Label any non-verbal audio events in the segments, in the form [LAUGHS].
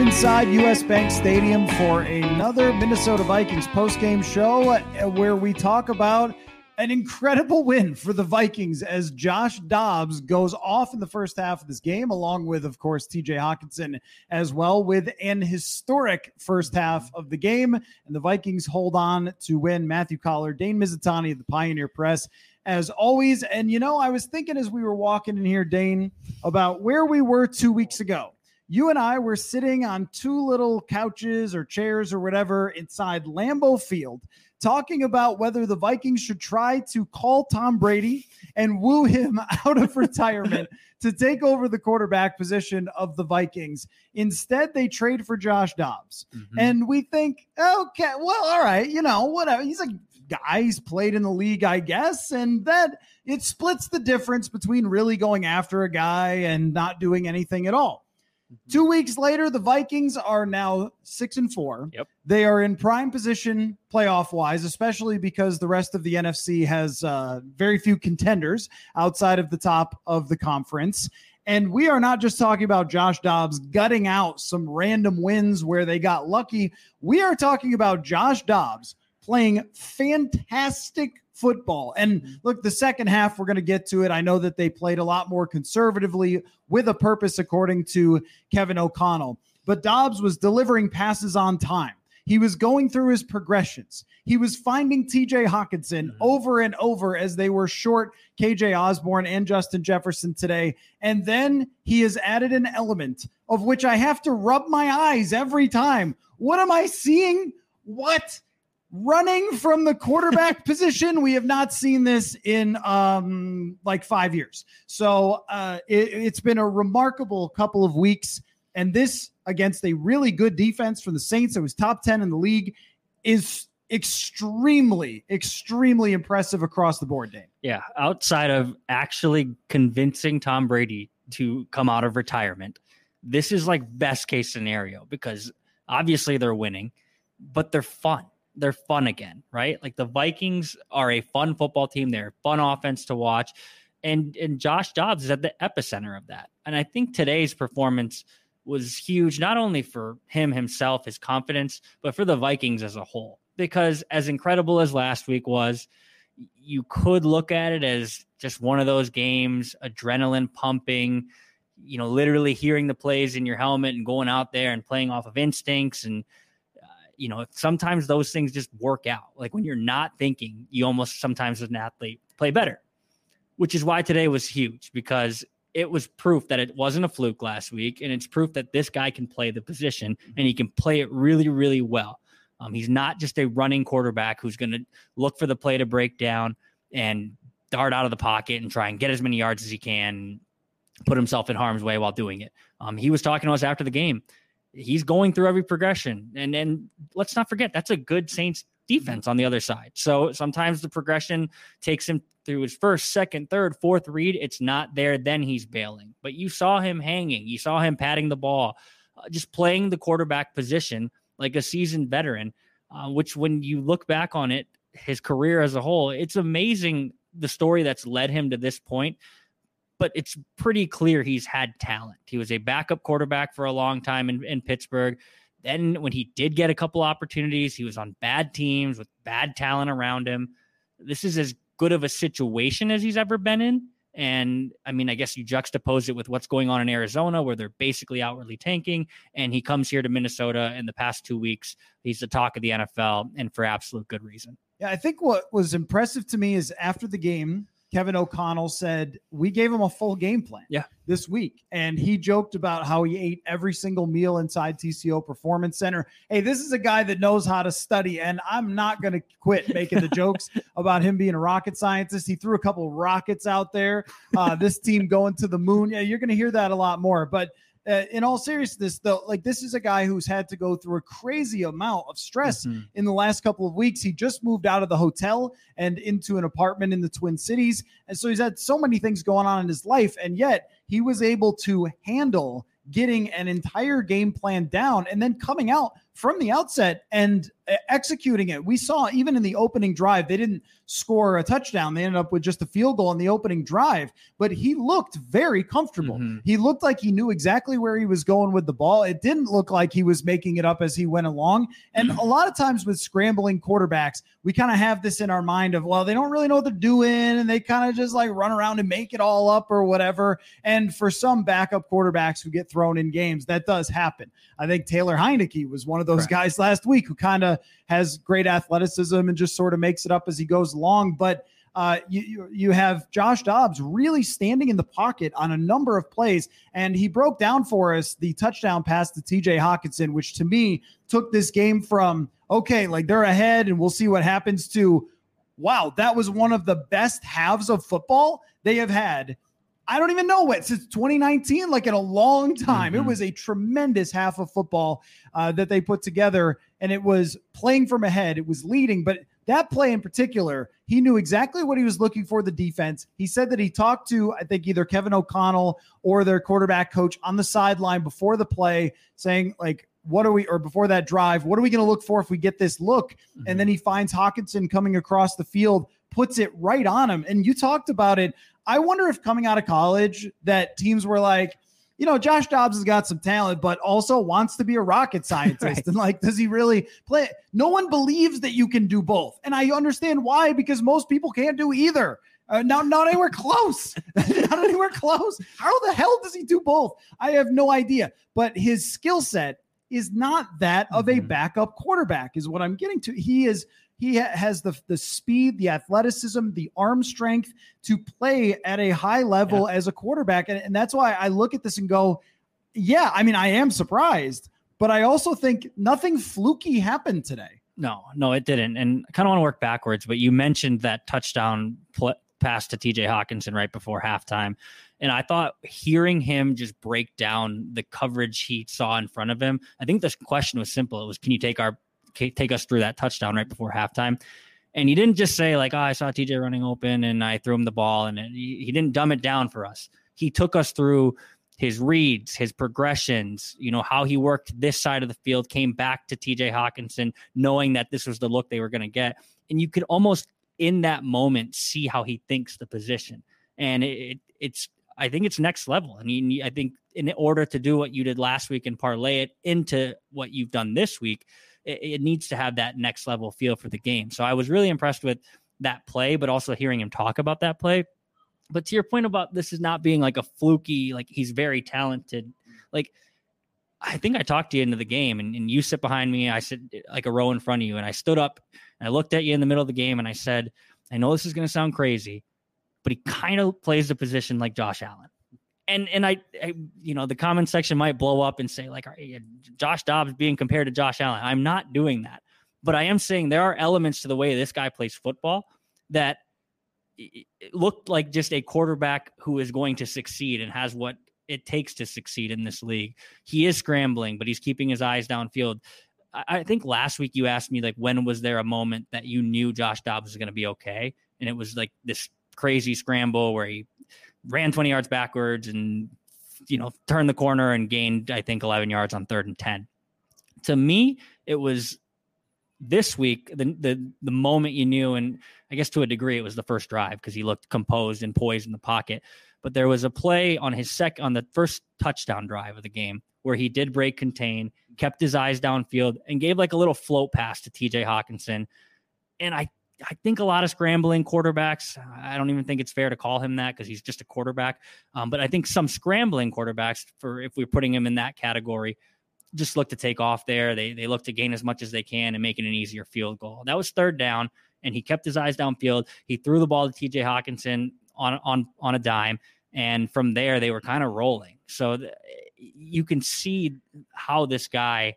Inside US Bank Stadium for another Minnesota Vikings postgame show uh, where we talk about an incredible win for the Vikings as Josh Dobbs goes off in the first half of this game, along with, of course, TJ Hockenson as well, with an historic first half of the game. And the Vikings hold on to win. Matthew Coller, Dane Mizutani of the Pioneer Press as always. And you know, I was thinking as we were walking in here, Dane, about where we were two weeks ago. You and I were sitting on two little couches or chairs or whatever inside Lambeau Field, talking about whether the Vikings should try to call Tom Brady and woo him [LAUGHS] out of retirement [LAUGHS] to take over the quarterback position of the Vikings. Instead, they trade for Josh Dobbs. Mm-hmm. And we think, okay, well, all right, you know, whatever. He's a guy, he's played in the league, I guess. And that it splits the difference between really going after a guy and not doing anything at all. Two weeks later, the Vikings are now six and four. Yep. They are in prime position playoff wise, especially because the rest of the NFC has uh, very few contenders outside of the top of the conference. And we are not just talking about Josh Dobbs gutting out some random wins where they got lucky. We are talking about Josh Dobbs playing fantastic football. And mm-hmm. look, the second half, we're going to get to it. I know that they played a lot more conservatively with a purpose, according to Kevin O'Connell. But Dobbs was delivering passes on time. He was going through his progressions. He was finding TJ Hockenson mm-hmm. over and over as they were short KJ Osborn and Justin Jefferson today. And then he has added an element of which I have to rub my eyes every time. What am I seeing? What? Running from the quarterback [LAUGHS] position. We have not seen this in um, like five years. So uh, it, it's been a remarkable couple of weeks. And this against a really good defense from the Saints, that was top 10 in the league, is extremely, extremely impressive across the board, Dane. Yeah, outside of actually convincing Tom Brady to come out of retirement, this is like best case scenario because obviously they're winning, but they're fun. They're fun again, right? Like the Vikings are a fun football team. They're fun offense to watch. And and Josh Dobbs is at the epicenter of that. And I think today's performance was huge, not only for him himself, his confidence, but for the Vikings as a whole. Because as incredible as last week was, you could look at it as just one of those games, adrenaline pumping, you know, literally hearing the plays in your helmet and going out there and playing off of instincts. And, you know, sometimes those things just work out. Like when you're not thinking, you almost sometimes as an athlete play better, which is why today was huge because it was proof that it wasn't a fluke last week. And it's proof that this guy can play the position and he can play it really, really well. Um, he's not just a running quarterback who's going to look for the play to break down and dart out of the pocket and try and get as many yards as he can, put himself in harm's way while doing it. Um, he was talking to us after the game. He's going through every progression, and and let's not forget that's a good Saints defense on the other side. So sometimes the progression takes him through his first, second, third, fourth read. It's not there, then he's bailing. But you saw him hanging. You saw him patting the ball, uh, just playing the quarterback position like a seasoned veteran. Uh, which, when you look back on it, his career as a whole, it's amazing the story that's led him to this point. But it's pretty clear he's had talent. He was a backup quarterback for a long time in, in Pittsburgh. Then, when he did get a couple opportunities, he was on bad teams with bad talent around him. This is as good of a situation as he's ever been in. And I mean, I guess you juxtapose it with what's going on in Arizona, where they're basically outwardly tanking. And he comes here to Minnesota in the past two weeks. He's the talk of the NFL, and for absolute good reason. Yeah, I think what was impressive to me is after the game, Kevin O'Connell said we gave him a full game plan. Yeah. This week. And he joked about how he ate every single meal inside TCO Performance Center. Hey, this is a guy that knows how to study, and I'm not going to quit making the [LAUGHS] jokes about him being a rocket scientist. He threw a couple rockets out there. Uh, this team going to the moon. Yeah, you're going to hear that a lot more. But uh, in all seriousness, though, like this is a guy who's had to go through a crazy amount of stress mm-hmm. in the last couple of weeks. He just moved out of the hotel and into an apartment in the Twin Cities. And so he's had so many things going on in his life. And yet he was able to handle getting an entire game plan down and then coming out from the outset and uh, executing it. We saw even in the opening drive, they didn't score a touchdown. They ended up with just a field goal in the opening drive, but he looked very comfortable. Mm-hmm. He looked like he knew exactly where he was going with the ball. It didn't look like he was making it up as he went along. And [CLEARS THROAT] a lot of times with scrambling quarterbacks, we kind of have this in our mind of, well, they don't really know what they're doing and they kind of just like run around and make it all up or whatever. And for some backup quarterbacks who get thrown in games, that does happen. I think Taylor Heinicke was one of those guys last week who kind of has great athleticism and just sort of makes it up as he goes along. But uh, you, you have Josh Dobbs really standing in the pocket on a number of plays, and he broke down for us the touchdown pass to TJ Hockenson, which to me took this game from okay, like they're ahead, and we'll see what happens to wow, that was one of the best halves of football they have had I don't even know what since 2019, like in a long time. Mm-hmm. It was a tremendous half of football uh, that they put together, and it was playing from ahead. It was leading, but that play in particular, he knew exactly what he was looking for the defense. He said that he talked to, I think, either Kevin O'Connell or their quarterback coach on the sideline before the play, saying, like, what are we, or before that drive, what are we going to look for if we get this look? Mm-hmm. And then he finds Hockenson coming across the field, puts it right on him. And you talked about it. I wonder if coming out of college that teams were like, you know, Josh Dobbs has got some talent, but also wants to be a rocket [LAUGHS] scientist. right. And like, does he really play? No one believes that you can do both. And I understand why, because most people can't do either. Uh, not, not anywhere close. [LAUGHS] not anywhere close. How the hell does he do both? I have no idea. But his skill set is not that of mm-hmm. a backup quarterback, is what I'm getting to. He is he ha- has the the speed, the athleticism, the arm strength to play at a high level yeah. as a quarterback, and, and that's why I look at this and go, yeah. I mean, I am surprised, but I also think nothing fluky happened today. No, no, it didn't. And I kind of want to work backwards, but you mentioned that touchdown pl- pass to TJ Hockenson right before halftime. And I thought hearing him just break down the coverage he saw in front of him, I think the question was simple. It was, can you take our take us through that touchdown right before halftime. And he didn't just say like, "Oh, I saw TJ running open and I threw him the ball," and he, he didn't dumb it down for us. He took us through his reads, his progressions, you know, how he worked this side of the field, came back to TJ Hockenson, knowing that this was the look they were going to get. And you could almost in that moment see how he thinks the position. And it, it, it's, I think it's next level. I mean, I think in order to do what you did last week and parlay it into what you've done this week, it, it needs to have that next level feel for the game. So I was really impressed with that play, but also hearing him talk about that play. But to your point about this is not being like a fluky, like he's very talented. Like I think I talked to you into the game and, and you sit behind me. I sit like a row in front of you. And I stood up and I looked at you in the middle of the game and I said, I know this is going to sound crazy, but he kind of plays the position like Josh Allen and and I, I, you know the comment section might blow up and say like Josh Dobbs being compared to Josh Allen. I'm not doing that, but I am saying there are elements to the way this guy plays football that looked like just a quarterback who is going to succeed and has what it takes to succeed in this league. He is scrambling, but he's keeping his eyes downfield. I think last week you asked me like when was there a moment that you knew Josh Dobbs was going to be okay, and it was like this crazy scramble where he ran 20 yards backwards and you know turned the corner and gained I think 11 yards on third and 10. To me, it was this week the the the moment you knew, and I guess to a degree it was the first drive because he looked composed and poised in the pocket. But there was a play on his sec on the first touchdown drive of the game where he did break contain, kept his eyes downfield, and gave like a little float pass to TJ Hockenson. And I I think a lot of scrambling quarterbacks. I don't even think it's fair to call him that because he's just a quarterback. Um, but I think some scrambling quarterbacks, for if we're putting him in that category, just look to take off there. They they look to gain as much as they can and make it an easier field goal. That was third down, and he kept his eyes downfield. He threw the ball to T.J. Hockenson on on on a dime, and from there they were kind of rolling. So th- you can see how this guy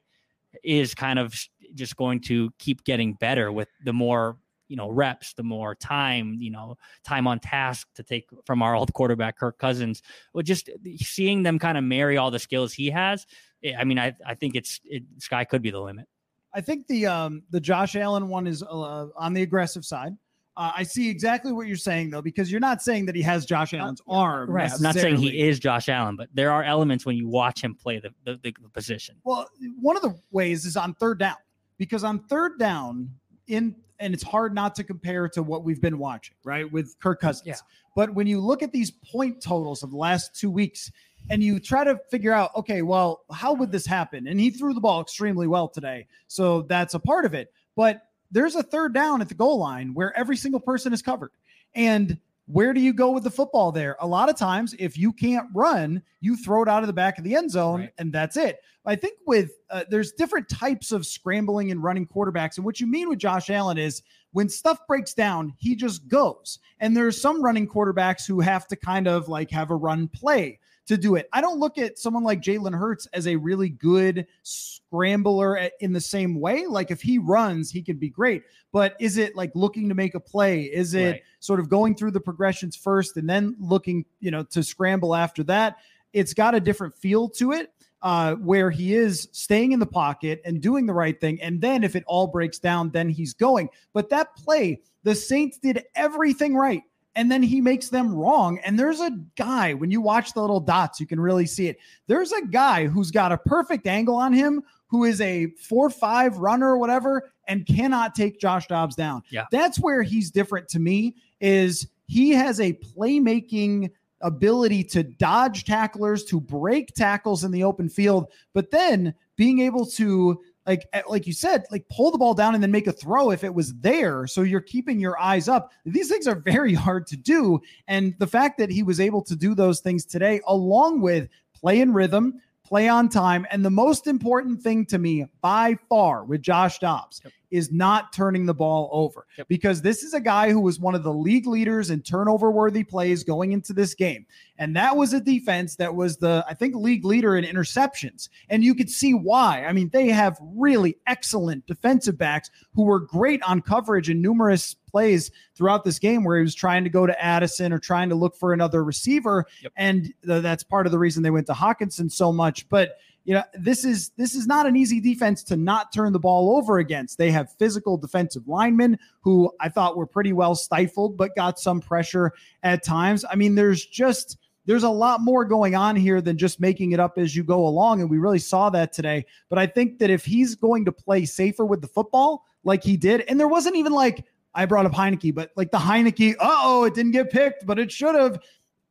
is kind of just going to keep getting better with the more you know reps, the more time, you know, time on task to take from our old quarterback Kirk Cousins. Well, just seeing them kind of marry all the skills he has. Eh, I mean, I I think it's it, sky could be the limit. I think the um the Josh Allen one is uh, on the aggressive side. Uh, I see exactly what you're saying though, because you're not saying that he has Josh Allen's arm. Right. I'm not saying he is Josh Allen, but there are elements when you watch him play the, the, the position. Well, one of the ways is on third down, because on third down, in and it's hard not to compare to what we've been watching, right, with Kirk Cousins. Yeah. But when you look at these point totals of the last two weeks and you try to figure out, okay, well, how would this happen? And he threw the ball extremely well today. So that's a part of it. But there's a third down at the goal line where every single person is covered. And where do you go with the football there? A lot of times, if you can't run, you throw it out of the back of the end zone, right. and that's it. I think with uh, there's different types of scrambling and running quarterbacks, and what you mean with Josh Allen is when stuff breaks down, he just goes. And there's some running quarterbacks who have to kind of like have a run play to do it. I don't look at someone like Jalen Hurts as a really good scrambler in the same way. Like if he runs, he can be great. But is it like looking to make a play? Is it right. sort of going through the progressions first and then looking, you know, to scramble after that? It's got a different feel to it. Uh, where he is staying in the pocket and doing the right thing. And then if it all breaks down, then he's going. But that play, the Saints did everything right and then he makes them wrong. And there's a guy, when you watch the little dots, you can really see it. There's a guy who's got a perfect angle on him who is a four five runner or whatever and cannot take Josh Dobbs down. Yeah. That's where he's different to me is he has a playmaking ability to dodge tacklers, to break tackles in the open field, but then being able to like eh, like you said, like pull the ball down and then make a throw if it was there. So you're keeping your eyes up. These things are [LAUGHS] very hard to do. And the fact that he was able to do those things today, along with play in rhythm, play on time, and the most important thing to me by far with Josh Dobbs yep is not turning the ball over yep. because this is a guy who was one of the league leaders in turnover worthy plays going into this game. And that was a defense that was the, I think, league leader in interceptions. And you could see why. I mean, they have really excellent defensive backs who were great on coverage in numerous plays throughout this game where he was trying to go to Addison or trying to look for another receiver. Yep. And th- that's part of the reason they went to Hockenson so much. But you know this is this is not an easy defense to not turn the ball over against. They have physical defensive linemen who i thought were pretty well stifled but got some pressure at times. I mean there's just there's a lot more going on here than just making it up as you go along and we really saw that today. But i think that if he's going to play safer with the football like he did and there wasn't even like I brought up Heinicke, but like the Heinicke, oh, it didn't get picked, but it should have.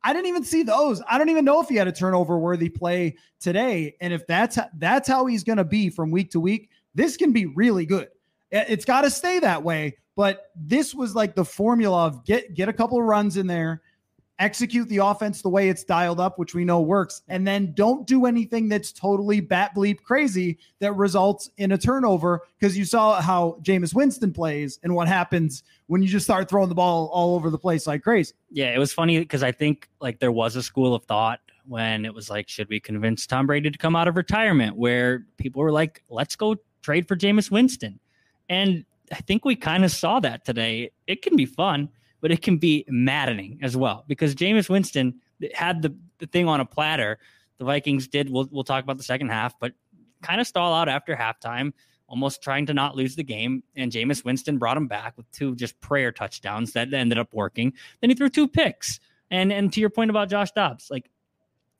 I didn't even see those. I don't even know if he had a turnover worthy play today. And if that's that's how he's going to be from week to week, this can be really good. It's got to stay that way. But this was like the formula of get get a couple of runs in there, execute the offense the way it's dialed up, which we know works, and then don't do anything that's totally bat bleep crazy that results in a turnover. Because you saw how Jameis Winston plays and what happens when you just start throwing the ball all over the place like crazy. Yeah, it was funny because I think like there was a school of thought when it was like, should we convince Tom Brady to come out of retirement? Where people were like, let's go trade for Jameis Winston. And I think we kind of saw that today. It can be fun but it can be maddening as well because Jameis Winston had the, the thing on a platter. The Vikings did. We'll, we'll talk about the second half, but kind of stall out after halftime, almost trying to not lose the game. And Jameis Winston brought him back with two just prayer touchdowns that ended up working. Then he threw two picks. And and to your point about Josh Dobbs, like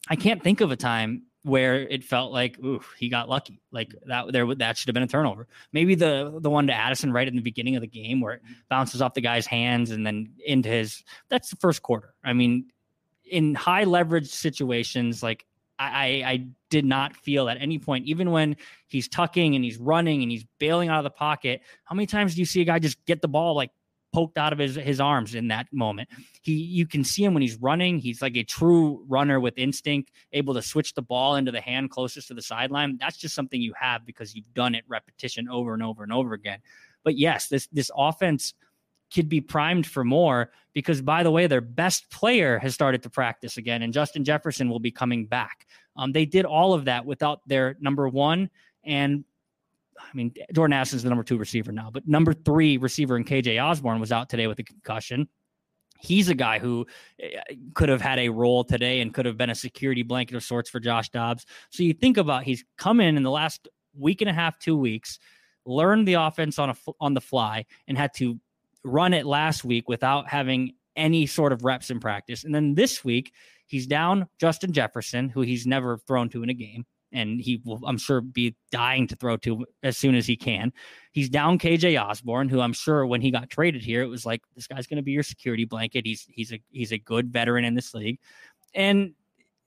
I can't think of a time where it felt like, ooh, he got lucky. Like mm. that there would that should have been a turnover. Maybe the the one to Addison right in the beginning of the game where it mm. bounces off the guy's hands and then into his that's the first quarter. I mean, in high leverage situations, like I, I did not feel at any point, even when he's tucking and he's running and he's bailing out of the pocket. How many times do you see a guy just get the ball like poked out of his, his arms in that moment. He you can see him when he's running. He's like a true runner with instinct, able to switch the ball into the hand closest to the sideline. That's just something you have because you've done it repetition over and over and over again. But yes, this this offense could be primed for more because by the way, their best player has started to practice again, and Justin Jefferson will be coming back. Um, they did all of that without their number one and I mean, Jordan Addison is the number two receiver now, but number three receiver in KJ Osborn was out today with a concussion. He's a guy who eh, could have had a role today and could have been a security blanket of sorts for Josh Dobbs. So you think about he's come in in the last week and a half, two weeks, learned the offense on a on the fly, and had to run it last week without having any sort of reps in practice. And then this week, he's down Justin Jefferson, who he's never thrown to in a game and he will, I'm sure, be dying to throw to as soon as he can. He's down KJ Osborn, who I'm sure when he got traded here, it was like this guy's going to be your security blanket. He's he's a he's a good veteran in this league, and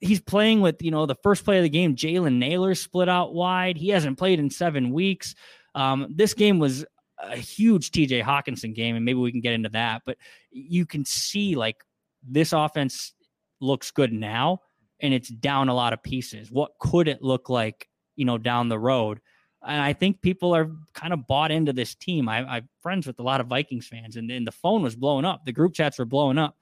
he's playing with you know the first play of the game. Jalen Nailor split out wide. He hasn't played in seven weeks. Um, this game was a huge TJ Hockenson game, and maybe we can get into that. But you can see like this offense looks good now and it's down a lot of pieces. What could it look like, you know, down the road? And I think people are kind of bought into this team. I, am friends with a lot of Vikings fans, and, and the phone was blowing up. The group chats were blowing up.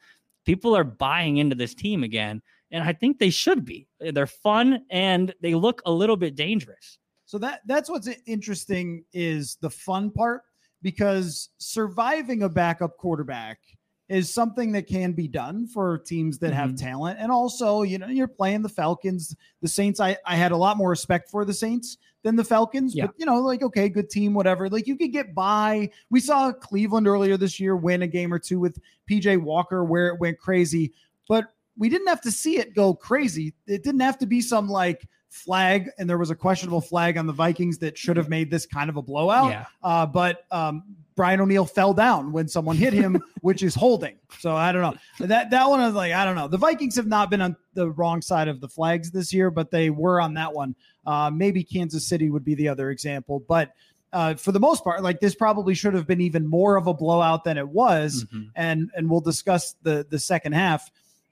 People are buying into this team again, and I think they should be. They're fun and they look a little bit dangerous. So that that's what's interesting is the fun part because surviving a backup quarterback is something that can be done for teams that mm-hmm. have talent. And also, you know, you're playing the Falcons, the Saints. I, I had a lot more respect for the Saints than the Falcons, yeah. but you know, like, okay, good team, whatever. Like you could get by. We saw Cleveland earlier this year win a game or two with PJ Walker where it went crazy, but we didn't have to see it go crazy. It didn't have to be some like flag, and there was a questionable flag on the Vikings that should have made this kind of a blowout. Yeah. Uh, but um, Brian O'Neill fell down when someone hit him, [LAUGHS] which is holding. So I don't know. That that one is like I don't know. The Vikings have not been on the wrong side of the flags this year, but they were on that one. Uh, maybe Kansas City would be the other example, but uh, for the most part, like this probably should have been even more of a blowout than it was, mm-hmm. and and we'll discuss the the second half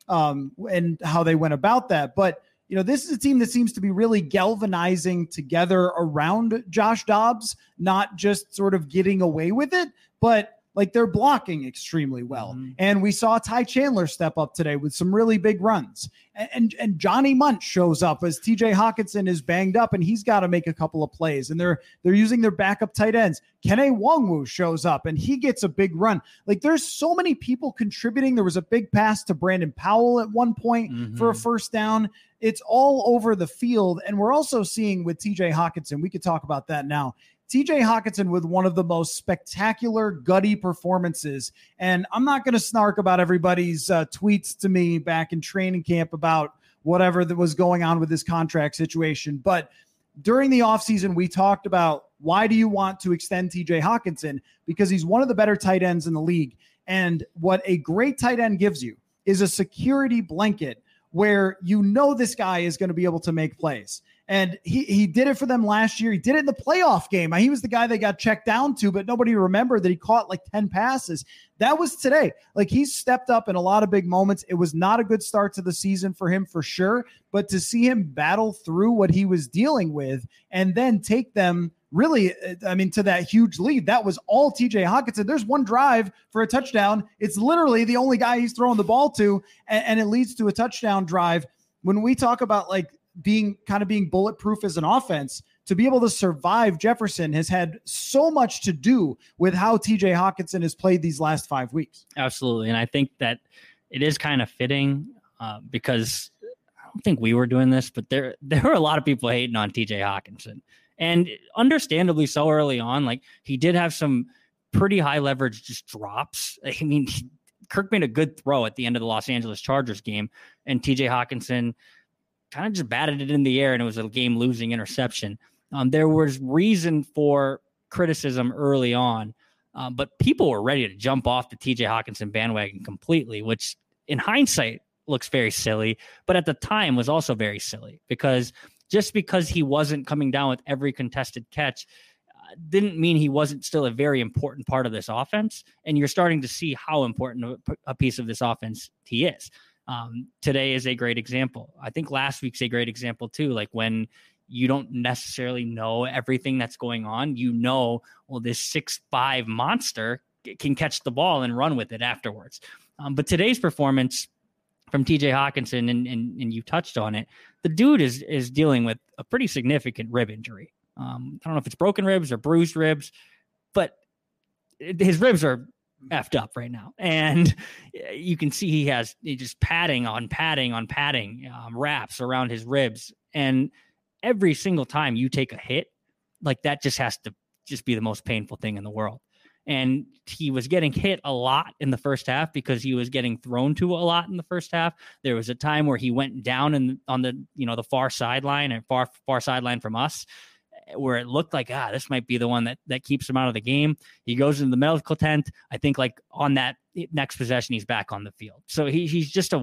um, and how they went about that, but you know, this is a team that seems to be really galvanizing together around Josh Dobbs, not just sort of getting away with it, but like they're blocking extremely well. Mm-hmm. And we saw Ty Chandler step up today with some really big runs. And, and, and Johnny Mundt shows up as TJ Hockenson is banged up and he's got to make a couple of plays. And they're they're using their backup tight ends. Kene Nwangwu shows up and he gets a big run. Like there's so many people contributing. There was a big pass to Brandon Powell at one point mm-hmm. for a mm-hmm. first down. It's all over the field. And we're also seeing with TJ Hockenson, we could talk about that now. TJ Hockenson with one of the most spectacular, gutty performances. And I'm not going to snark about everybody's uh, tweets to me back in training camp about whatever that was going on with this contract situation. But during the offseason, we talked about why do you want to extend TJ Hockenson? Because he's one of the better tight ends in the league. And what a great tight end gives you is a security blanket where you know this guy is going to be able to make plays. And he, he did it for them last year. He did it in the playoff game. He was the guy they got checked down to, but nobody remembered that he caught like 10 passes. That was today. Like he stepped up in a lot of big moments. It was not a good start to the season for him for sure, but to see him battle through what he was dealing with and then take them really, I mean, to that huge lead. That was all TJ Hockenson. There's one drive for a touchdown. It's literally the only guy he's throwing the ball to, and, and, it leads to a touchdown drive. When we talk about like being kind of being bulletproof as an offense, to be able to survive Jefferson has had so much to do with how TJ Hockenson has played these last five weeks. Absolutely. And I think that it is kind of fitting uh, because I don't think we were doing this, but there [LAUGHS] there were a lot of people hating on TJ Hockenson and understandably so early on. Like he did have some pretty high leverage just drops. [LAUGHS] I mean, Kirk made a good throw at the end of the Los Angeles Chargers game, and TJ Hockenson kind of just batted it in the air, and it was a game losing interception. Um, there was reason for criticism early on, um, but people were ready to jump off the TJ Hockenson bandwagon completely, which in hindsight looks very silly, but at the time was also very silly because just because he wasn't coming down with every contested catch, uh, didn't mean he wasn't still a very important part of this offense. And you're starting to see how important a piece of this offense he is. Um, today is a great example. I think last week's a great example too. Like when you don't necessarily know everything that's going on, you know, well, this six five monster can catch the ball and run with it afterwards. Um, but today's performance from TJ Hockenson, and, and, and you touched on it, the dude is is dealing with a pretty significant rib injury. Um, I don't know if it's broken ribs or bruised ribs, but his ribs are effed up right now, and you can see he has just padding on padding on padding um, wraps around his ribs, and every single time you take a hit, like that just has to just be the most painful thing in the world and he was getting hit a lot in the first half because he was getting thrown to a lot in the first half. There was a time where he went down in on the you know the far sideline and far far sideline from us where it looked like ah this might be the one that that keeps him out of the game. He goes into the medical tent. I think like on that next possession he's back on the field. So he he's just a,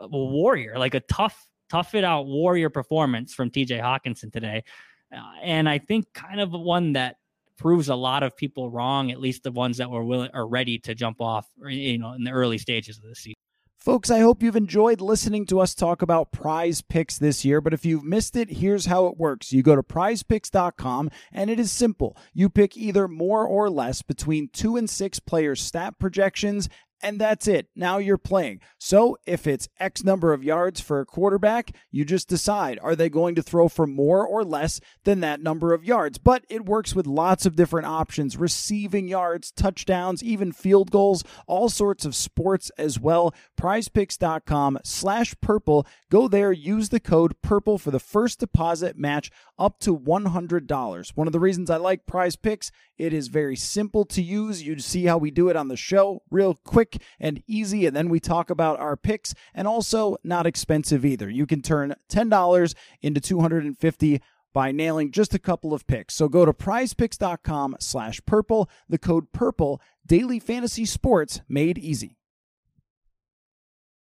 a warrior, like a tough tough it out warrior performance from TJ Hockenson today. Uh, and I think kind of one that proves a lot of people wrong, at least the ones that were willing or ready to jump off, you know, in the early stages of the season. Folks, I hope you've enjoyed listening to us talk about prize picks this year, but if you've missed it, here's how it works. You go to prizepicks.com and it is simple. You pick either more or less between two and six players' stat projections and that's it. Now you're playing. So if it's X number of yards for a quarterback, you just decide are they going to throw for more or less than that number of yards? But it works with lots of different options receiving yards, touchdowns, even field goals, all sorts of sports as well. Prizepicks.com slash purple. Go there, use the code purple for the first deposit match up to $100. One of the reasons I like prize picks, it is very simple to use. You see how we do it on the show, real quick quick and easy. And then we talk about our picks and also not expensive either. You can turn $10 into 250 by nailing just a couple of picks. So go to prizepicks.com slash purple, the code purple, daily fantasy sports made easy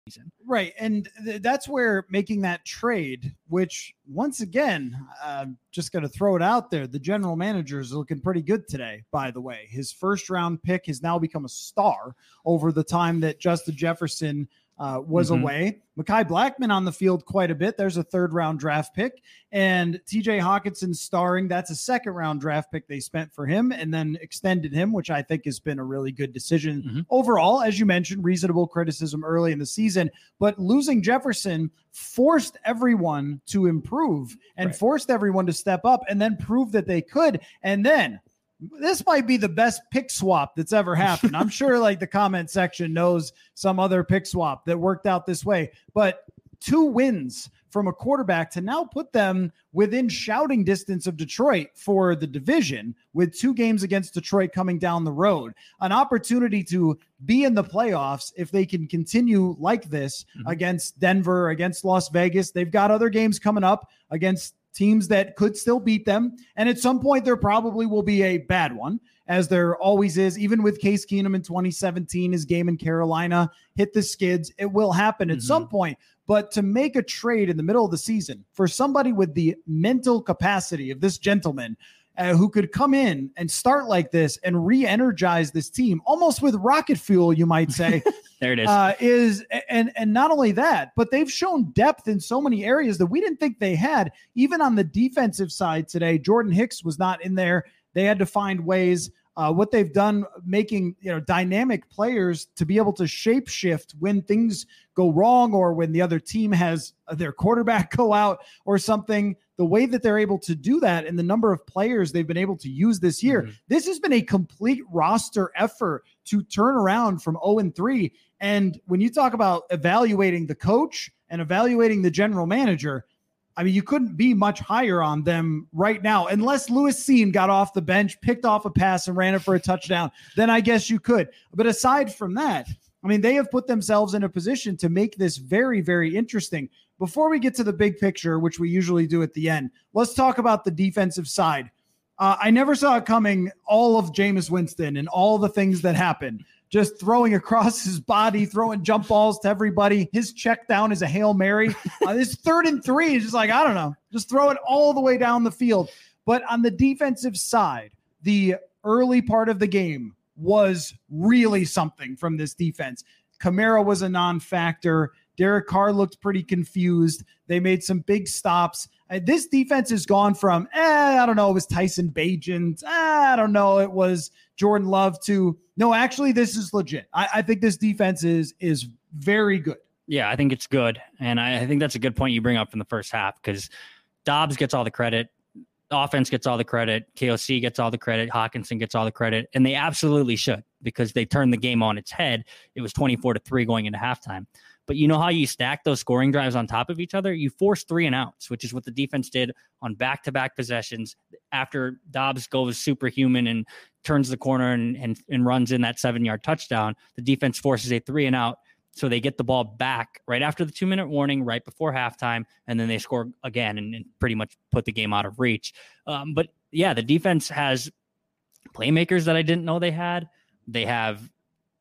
season. Right. And th- that's where making that trade, which once again, I'm just going to throw it out there. The general manager is looking pretty good today, by the way. His first round pick has now become a star over the time that Justin Jefferson uh, was mm-hmm. away. Mekhi Blackmon on the field quite a bit. There's a third round draft pick. And TJ Hockenson starring. That's a second round draft pick they spent for him and then extended him, which I think has been a really good decision mm-hmm. overall. As you mentioned, reasonable criticism early in the season. But losing Jefferson forced everyone to improve and right. forced everyone to step up and then prove that they could. And then this might be the best pick swap that's ever [LAUGHS] happened. I'm sure like the comment section knows some other pick swap that worked out this way, but two wins from a quarterback to now put them within shouting distance of Detroit for the division with two games against Detroit coming down the road. An opportunity to be in the playoffs if they can continue like this mm-hmm. against Denver, against Las Vegas. They've got other games coming up against teams that could still beat them. And at some point, there probably will be a bad one, as there always is. Even with Case Keenum in 2017, his game in Carolina hit the skids. It will happen at mm-hmm. some point. But to make a trade in the middle of the season for somebody with the mental capacity of this gentleman, uh, who could come in and start like this and re-energize this team almost with rocket fuel you might say [LAUGHS] there it is. uh, is and and not only that but they've shown depth in so many areas that we didn't think they had even on the defensive side today. Jordan hicks was not in there. They had to find ways uh, what they've done making you know dynamic players to be able to shape shift when things go wrong or when the other team has their quarterback [LAUGHS] go out or something the way that they're able to do that and the number of players they've been able to use this year mm-hmm. this has been a complete roster effort to turn around from 0 and 3 and when you talk about evaluating the coach and evaluating the general manager I mean, you couldn't be much higher on them right now, unless Lewis Cine got off the bench, picked off a pass, and ran it for a touchdown. Then I guess you could. But aside from that, I mean, they have put themselves in a position to make this very, very interesting. Before we get to the big picture, which we usually do at the end, let's talk about the defensive side. Uh, I never saw it coming, all of Jameis Winston and all the things that happened just throwing across his body, throwing jump balls to everybody. His check down is a Hail Mary. [LAUGHS] Uh, this third and three is just like, I don't know, just throw it all the way down the field. But on the defensive side, the early part of the game was really something from this defense. Kamara was a non factor. Derek Carr looked pretty confused. They made some big stops. Uh, this defense has gone from, eh, I don't know, it was Tyson Bagent. Eh, I don't know, it was Jordan Love to, no, actually, this is legit. I, I think this defense is is very good. Yeah, I think it's good. And I, I think that's a good point you bring up in the first half because Dobbs gets all the credit. Offense gets all the credit. KOC gets all the credit. Hockenson gets all the credit. And they absolutely should because they turned the game on its head. It was 24 to 3 going into halftime. But you know how you stack those scoring drives on top of each other? You force three and outs, which is what the defense did on back to back possessions after Dobbs goes superhuman and turns the corner and, and, and runs in that seven yard touchdown. The defense forces a three and out. So they get the ball back right after the two minute warning, right before halftime, and then they score again and, and pretty much put the game out of reach. Um, but yeah, the defense has playmakers that I didn't know they had. They have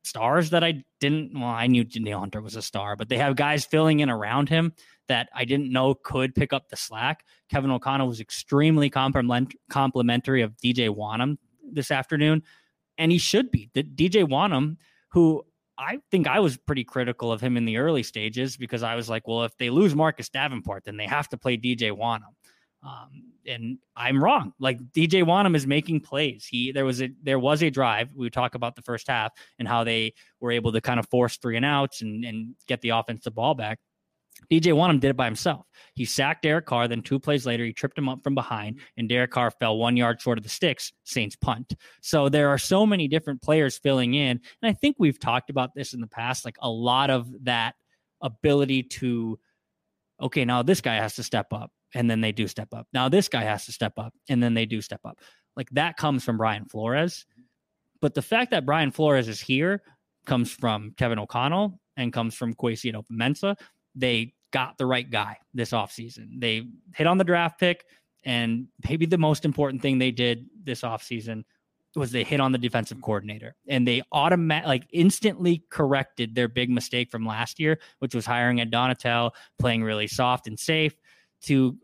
stars that I didn't. Well, I knew Danielle Hunter was a star, but they have guys filling in around him that I didn't know could pick up the slack. Kevin O'Connell was extremely compliment, complimentary of DJ Wonnum this afternoon, and he should be. The DJ Wonnum, who I think I was pretty critical of him in the early stages because I was like, well, if they lose Marcus Davenport, then they have to play DJ Wonnum. Um, and I'm wrong. Like DJ Wonnum is making plays. He there was a there was a drive. We talk about the first half and how they were able to kind of force three and outs and and get the offensive ball back. DJ Wonnum did it by himself. He sacked Derek Carr. Then two plays later, he tripped him up from behind, and Derek Carr fell one yard short of the sticks. Saints punt. So there are so many different players filling in, and I think we've talked about this in the past. Like a lot of that ability to, okay, now this guy has to step up and then they do step up. Now this guy has to step up and then they do step up. Like that comes from Brian Flores. But the fact that Brian Flores is here comes from Kevin O'Connell and comes from Kwesi and Mensa. They got the right guy this offseason. They hit on the draft pick. And maybe the most important thing they did this offseason was they hit on the defensive coordinator and they automatic like instantly corrected their big mistake from last year, which was hiring a Donatell, playing really soft and safe to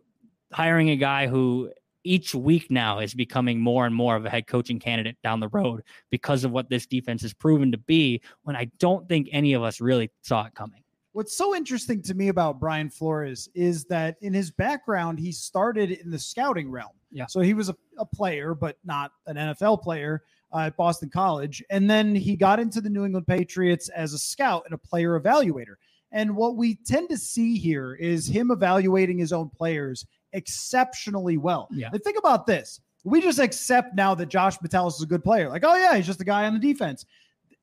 hiring a guy who each week now is becoming more and more of a head coaching candidate down the road because of what this defense has proven to be when I don't think any of us really saw it coming. What's so interesting to me about Brian Flores is that in his background, he started in the scouting realm. Yeah. So he was a, a player, but not an NFL player uh, at Boston College. And then he got into the New England Patriots as a scout and a player evaluator. And what we tend to see here is him evaluating his own players exceptionally well. Yeah. And think about this. We just accept now that Josh Metellus is a good player. Like, oh yeah, he's just a guy on the defense.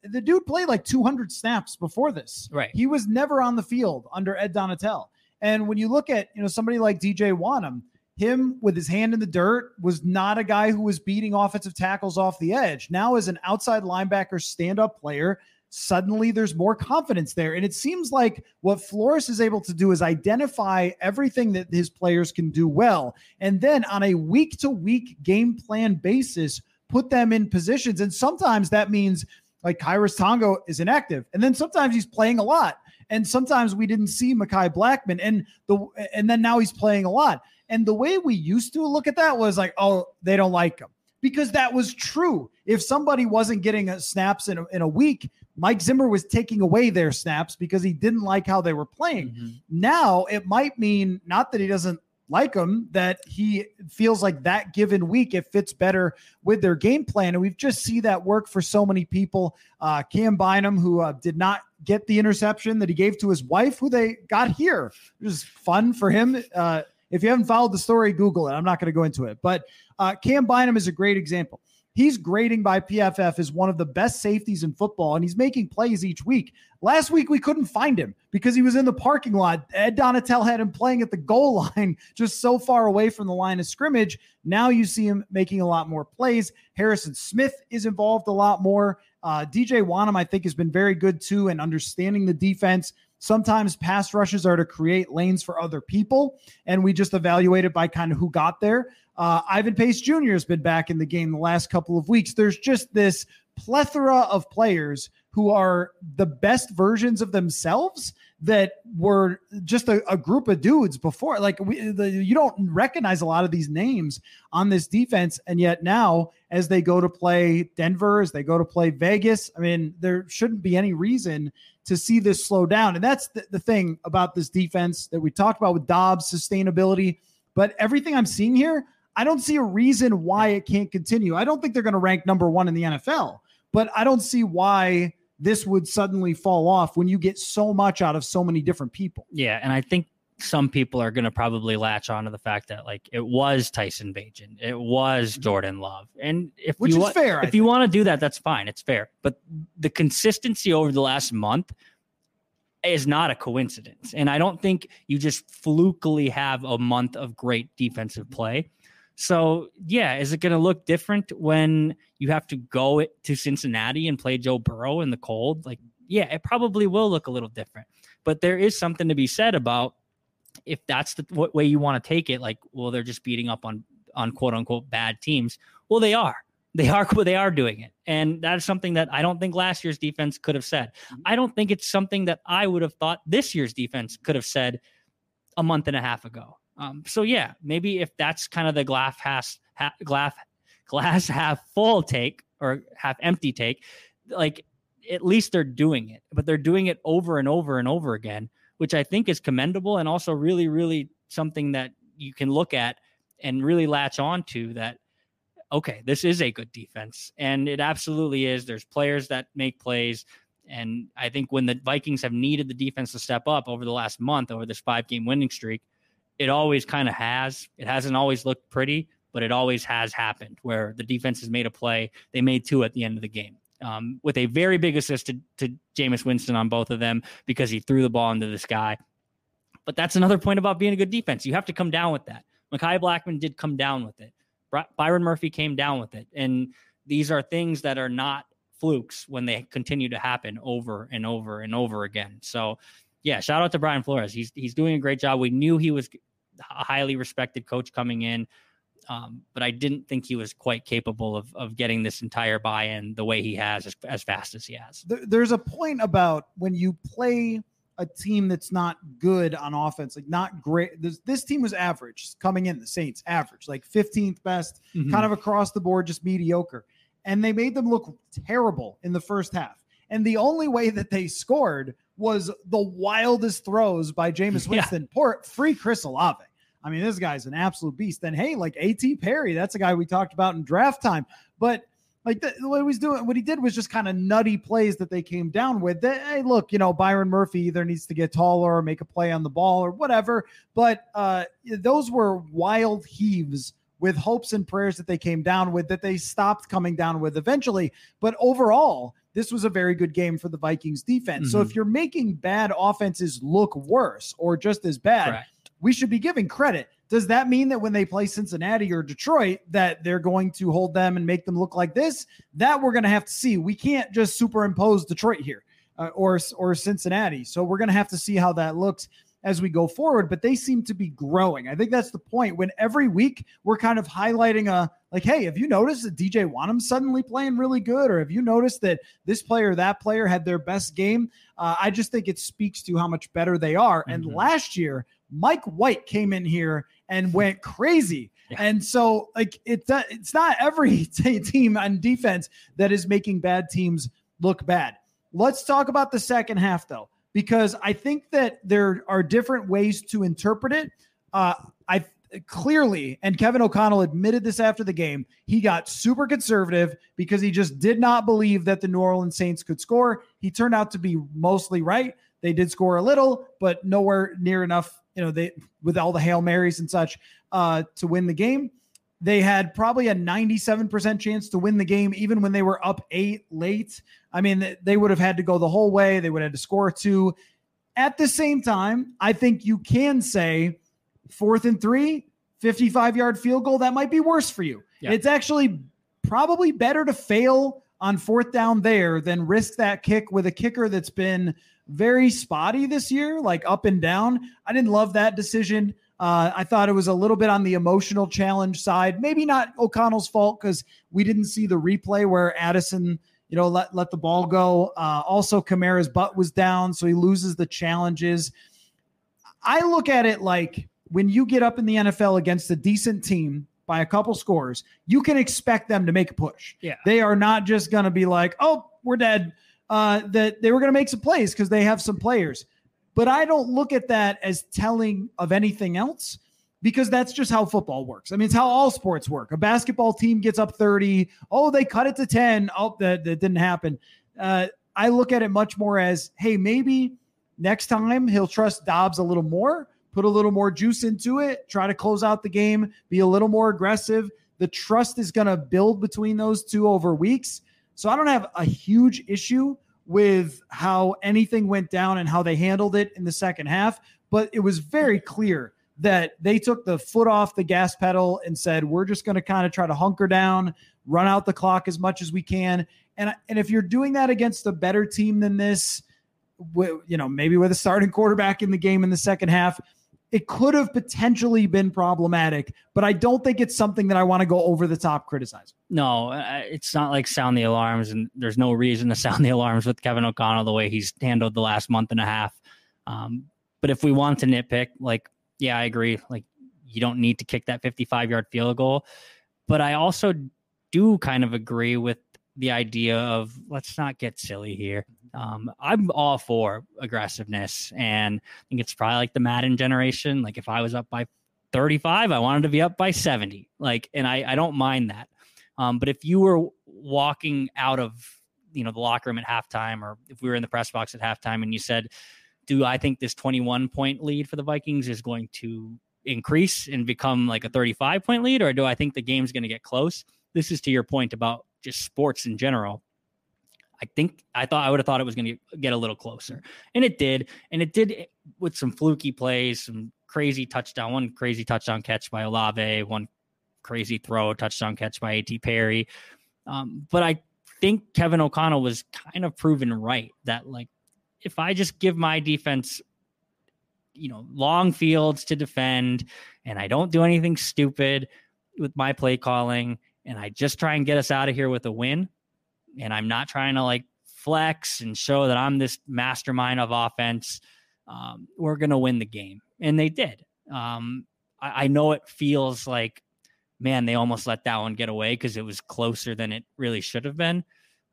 The dude played like 200 snaps before this. Right. He was never on the field under Ed Donatell. And when you look at, you know, somebody like DJ Wonnum, him with his hand in the dirt was not a guy who was beating offensive tackles off the edge. Now, as an outside linebacker stand up player, suddenly there's more confidence there. And it seems like what Flores is able to do is identify everything that his players can do well. And then on a week to week game plan basis, put them in positions. And sometimes that means like Khyiris Tonga is inactive. And then sometimes he's playing a lot. And sometimes we didn't see Mekhi Blackmon. And the and then now he's playing a lot. And the way we used to look at that was like, oh, they don't like him because that was true. If somebody wasn't getting snaps in a, in a week, Mike Zimmer was taking away their snaps because he didn't like how they were playing. Mm-hmm. Now it might mean not that he doesn't like them, that he feels like that given week it fits better with their game plan. And we've just see that work for so many people. Uh, Cam Bynum, who uh, did not get the interception that he gave to his wife, who they got here. It was fun for him. Uh, if you haven't followed the story, Google it. I'm not going to go into it, but uh, Cam Bynum is a great example. He's grading by PFF as one of the best safeties in football, and he's making plays each week. Last week, we couldn't find him because he was in the parking lot. Ed Donatell had him playing at the goal [LAUGHS] line, just so far away from the line of scrimmage. Now you see him making a lot more plays. Harrison Smith is involved a lot more. Uh, DJ Wonnum, I think, has been very good too and understanding the defense. Sometimes pass rushes are to create lanes for other people, and we just evaluate it by kind of who got there. Uh, Ivan Pace Jr. has been back in the game the last couple of weeks. There's just this plethora of players who are the best versions of themselves that were just a, a group of dudes before. Like we, the, you don't recognize a lot of these names on this defense, and yet now as they go to play Denver, as they go to play Vegas, I mean, there shouldn't be any reason to see this slow down. And that's the, the thing about this defense that we talked about with Dobbs sustainability. But everything I'm seeing here, I don't see a reason why it can't continue. I don't think they're going to rank number one in the NFL, but I don't see why this would suddenly fall off when you get so much out of so many different people. Yeah, and I think some people are going to probably latch on to the fact that like it was Tyson Bagent, it was mm-hmm. Jordan Love, and if which you is wa- fair, if you want to do that, that's fine, it's fair. But the consistency over the last month is not a coincidence, and I don't think you just flukily have a month of great defensive play. So yeah, is it going to look different when you have to go to Cincinnati and play Joe Burrow in the cold? Like, yeah, it probably will look a little different. But there is something to be said about if that's the what way you want to take it. Like, well, they're just beating up on on quote unquote bad teams. Well, they are. [LAUGHS] They are they are doing it. And that is something that I don't think last year's defense could have said. Mm-hmm. I don't think it's something that I would have thought this year's defense could have said a month and a half ago. Um, so yeah, maybe if that's kind of the glass half, half glass glass [LAUGHS] half full take or half empty take, like at least they're doing it, but they're doing it over and over and over again, which I think is commendable and also really, really something that you can look at and really latch on to that. Okay, this is a good defense, and it absolutely is. There's players that make plays. And I think when the Vikings have needed the defense to step up over the last month, over this five game winning streak, it always kind of has. It hasn't always looked pretty, but it always has happened where the defense has made a play. They made two at the end of the game. Um, with a very big assist to, to Jameis Winston on both of them because he threw the ball into the sky. But that's another point about being a good defense. You have to come down with that. Mekhi Blackmon did come down with it. Byron Murphy came down with it. And these are things that are not flukes when they continue to happen over and over and over again. So yeah, shout out to Brian Flores. He's he's doing a great job. We knew he was a highly respected coach coming in, um, but I didn't think he was quite capable of of getting this entire buy-in the way he has as, as fast as he has. There, there's a point about when you play a team that's not good on offense, like not great. This, this team was average coming in. The Saints average, like 15th best, mm-hmm. kind of across the board, just mediocre. And they made them look terrible in the first half. And the only way that they scored was the wildest throws by Jameis [LAUGHS] Winston. Yeah. Poor free Chris Olave. I mean, this guy's an absolute beast. Then hey, like A.T. Perry, that's a guy we talked about in draft time. But like the, what he was doing, what he did was just kind of nutty plays that they came down with. That, hey, look, you know, Byron Murphy either needs to get taller or make a play on the ball or whatever. But uh, those were wild heaves with hopes and prayers that they came down with that they stopped coming down with eventually. But overall, this was a very good game for the Vikings defense. Mm-hmm. So if mm-hmm. you're making bad offenses look worse or just as bad, Correct. we should be giving credit. Does that mean that when they play Cincinnati or Detroit that they're going to hold them and make them look like this? That we're going to have to see. We can't just superimpose Detroit here. Uh, or or Cincinnati. So we're going to have to see how that looks as we go forward, but they seem to be growing. I think that's the point when every week we're kind of highlighting a like, hey, have you noticed that DJ Wonnum suddenly playing really good? Or have you noticed that this player, that player had their best game? Uh, I just think it speaks to how much better they are. Mm-hmm. And last year, Mike White came in here and went crazy. Yeah. And so, like, it's uh, it's not every [LAUGHS] t- team on defense that is making bad teams look bad. Let's talk about the second half, though because I think that there are different ways to interpret it. Uh, I clearly, and Kevin O'Connell admitted this after the game, he got super conservative because he just did not believe that the New Orleans Saints could score. He turned out to be mostly right. They did score a little, but nowhere near enough, you know, they with all the Hail Marys and such uh, to win the game. They had probably a 97% chance to win the game, even when they were up eight late. I mean, they would have had to go the whole way. They would have had to score two. At the same time, I think you can say fourth and three, 55 yard field goal, that might be worse for you. Yeah. It's actually probably better to fail on fourth down there than risk that kick with a kicker that's been very spotty this year, like up and down. I didn't love that decision. Uh, I thought it was a little bit on the emotional challenge side. Maybe not O'Connell's fault because we didn't see the replay where Addison you know, let let the ball go. Uh, also, Kamara's butt was down, so he loses the challenges. I look at it like when you get up in the NFL against a decent team by a couple scores, you can expect them to make a push. Yeah. They are not just going to be like, oh, we're dead. Uh, that they were going to make some plays because they have some players. But I don't look at that as telling of anything else because that's just how football works. I mean, it's how all sports work. A basketball team gets up 30. Oh, they cut it to 10. Oh, that, that didn't happen. Uh, I look at it much more as, hey, maybe next time he'll trust Dobbs a little more put a little more juice into it, try to close out the game, be a little more aggressive. The trust is going to build between those two over weeks. So I don't have a huge issue with how anything went down and how they handled it in the second half, but it was very clear that they took the foot off the gas pedal and said, "We're just going to kind of try to hunker down, run out the clock as much as we can." And and if you're doing that against a better team than this, you know, maybe with a starting quarterback in the game in the second half, it could have potentially been problematic, but I don't think it's something that I want to go over the top criticize. No, it's not like sound the alarms, and there's no reason to sound the alarms with Kevin O'Connell the way he's handled the last month and a half. Um, but if we want to nitpick, like, yeah, I agree. Like, you don't need to kick that 55 yard field goal. But I also do kind of agree with the idea of let's not get silly here. Um, I'm all for aggressiveness, and I think it's probably like the Madden generation. Like if I was up by 35, I wanted to be up by 70. Like, and I I don't mind that. Um, but if you were walking out of you know the locker room at halftime, or if we were in the press box at halftime, and you said, "Do I think this 21 point lead for the Vikings is going to increase and become like a 35 point lead, or do I think the game's going to get close?" This is to your point about just sports in general. I think I thought I would have thought it was going to get a little closer, and it did, and it did with some fluky plays, some crazy touchdown, one crazy touchdown catch by Olave, one crazy throw, touchdown catch by A.T. Perry. Um, but I think Kevin O'Connell was kind of proven right that like if I just give my defense, you know, long fields to defend, and I don't do anything stupid with my play calling, and I just try and get us out of here with a win and I'm not trying to like flex and show that I'm this mastermind of offense, um, we're going to win the game. And they did. Um, I, I, know it feels like, man, they almost let that one get away because it was closer than it really should have been.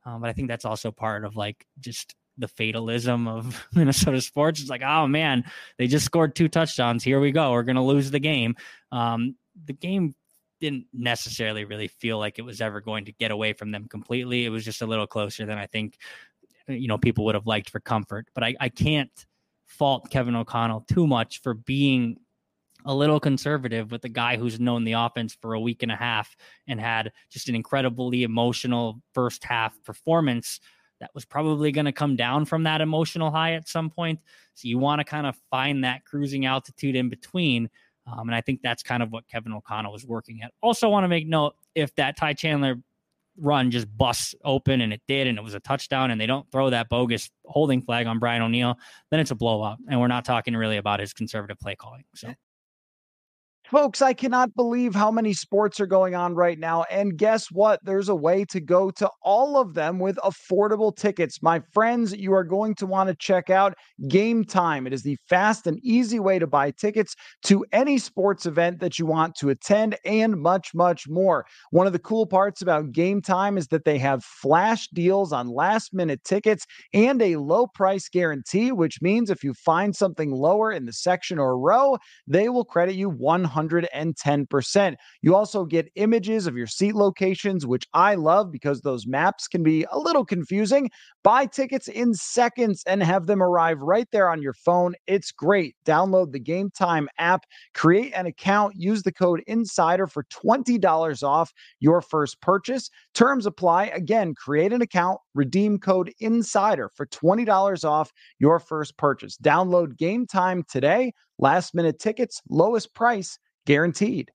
Um, but I think that's also part of like just the fatalism of [LAUGHS] Minnesota sports. It's like, oh man, they just scored two touchdowns. Here we go. We're going to lose the game. Um, the game didn't necessarily really feel like it was ever going to get away from them completely. It was just a little closer than I think uh, you know people would have liked for comfort. But I, I can't fault Kevin O'Connell too much for being a little conservative with a guy who's known the offense for a week and a half and had just an incredibly emotional first half performance that was probably going to come down from that emotional high at some point. So you want to kind of find that cruising altitude in between. Um, and I think that's kind of what Kevin O'Connell was working at. Also, want to make note if that Ty Chandler run just busts open and it did, and it was a touchdown, and they don't throw that bogus holding flag on Brian O'Neill, then it's a blowout. And we're not talking really about his conservative play calling. So Folks, I cannot believe how many sports are going on right now. And guess what? There's a way to go to all of them with affordable tickets. My friends, you are going to want to check out Game Time. It is the fast and easy way to buy tickets to any sports event that you want to attend and much, much more. One of the cool parts about Game Time is that they have flash deals on last minute tickets and a low price guarantee, which means if you find something lower in the section or row, they will credit you 100 110%. You also get images of your seat locations, which I love because those maps can be a little confusing. Buy tickets in seconds and have them arrive right there on your phone. It's great. Download the Game Time app, create an account, use the code INSIDER for $20 off your first purchase. Terms apply. Again, create an account, redeem code INSIDER for $20 off your first purchase. Download Game Time today. Last minute tickets, lowest price guaranteed.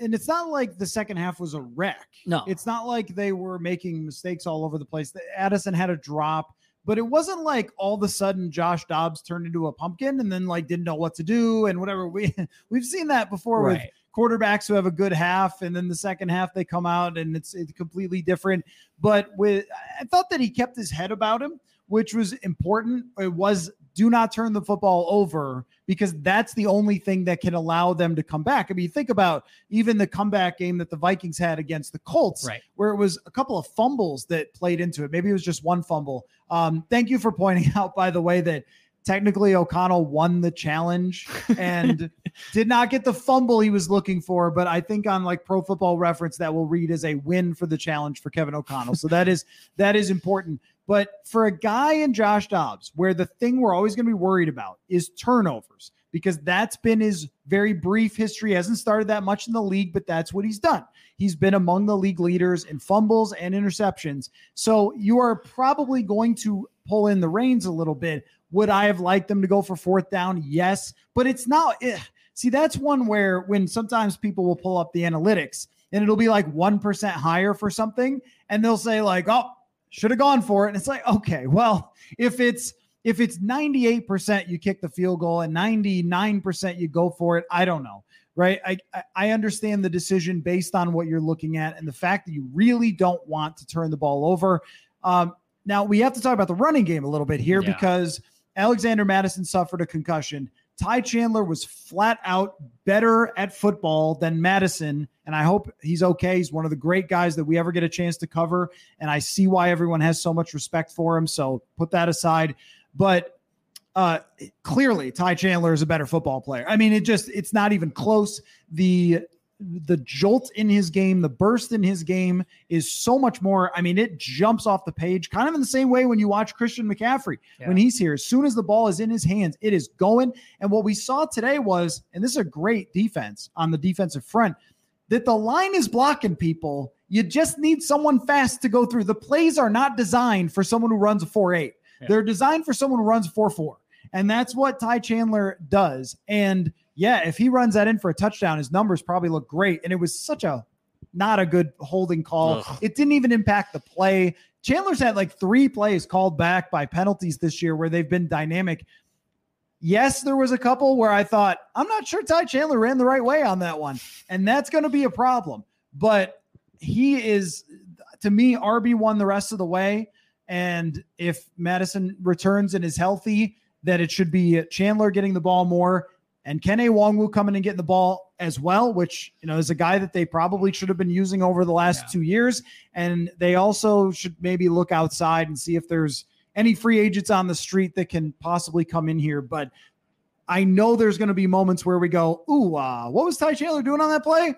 And it's not like the second half was a wreck. No. It's not like they were making mistakes all over the place. Addison had a drop, but it wasn't like all of a sudden Josh Dobbs turned into a pumpkin and then like didn't know what to do and whatever. We [LAUGHS] we've seen that before right. with quarterbacks who have a good half, and then the second half they come out and it's, it's completely different. But with I thought that he kept his head about him, which was important. It was do not turn the football over because that's the only thing that can allow them to come back. I mean, think about even the comeback game that the Vikings had against the Colts, right. where it was a couple of fumbles that played into it. Maybe it was just one fumble. Um, thank you for pointing [LAUGHS] out, by the way, that technically O'Connell won the challenge and [LAUGHS] did not get the fumble he was looking for. But I think on like Pro Football Reference, that will read as a win for the challenge for Kevin O'Connell. So that is that is important. But for a guy in Josh Dobbs, where the thing we're always going to be worried about is turnovers, because that's been his very brief history. He hasn't started that much in the league, but that's what he's done. He's been among the league leaders in fumbles and interceptions. So you are probably going to pull in the reins a little bit. Would I have liked them to go for fourth down? Yes, but it's not. Eh. See, that's one where when sometimes people will pull up the analytics and it'll be like 1% higher for something, and they'll say, like, oh, should have gone for it. And it's like, okay, well, if it's if it's 98% you kick the field goal and 99% you go for it, I don't know. Right. I, I understand the decision based on what you're looking at and the fact that you really don't want to turn the ball over. Um, now we have to talk about the running game a little bit here yeah. because Alexander Mattison suffered a concussion. Ty Chandler was flat out better at football than Mattison. And I hope he's okay. He's one of the great guys that we ever get a chance to cover. And I see why everyone has so much respect for him. So put that aside. But uh, clearly, Ty Chandler is a better football player. I mean, it just, it's not even close. The the jolt in his game, the burst in his game is so much more. I mean, it jumps off the page, kind of in the same way when you watch Christian McCaffrey yeah. when he's here. As soon as the ball is in his hands, it is going. And what we saw today was, and this is a great defense on the defensive front, that the line is blocking people. You just need someone fast to go through. The plays are not designed for someone who runs a 4 8, yeah. they're designed for someone who runs 4 4. And that's what Ty Chandler does. And yeah, if he runs that in for a touchdown, his numbers probably look great. And it was such a not a good holding call. Ugh. It didn't even impact the play. Chandler's had like three plays called back by penalties this year where they've been dynamic. Yes, there was a couple where I thought, I'm not sure Ty Chandler ran the right way on that one. And that's going to be a problem. But he is, to me, RB1 the rest of the way. And if Mattison returns and is healthy, that it should be Chandler getting the ball more and Kene Nwangwu coming and getting the ball as well, which you know is a guy that they probably should have been using over the last yeah. two years. And they also should maybe look outside and see if there's any free agents on the street that can possibly come in here. But I know there's going to be moments where we go, "Ooh, uh, what was Ty Chandler doing on that play?"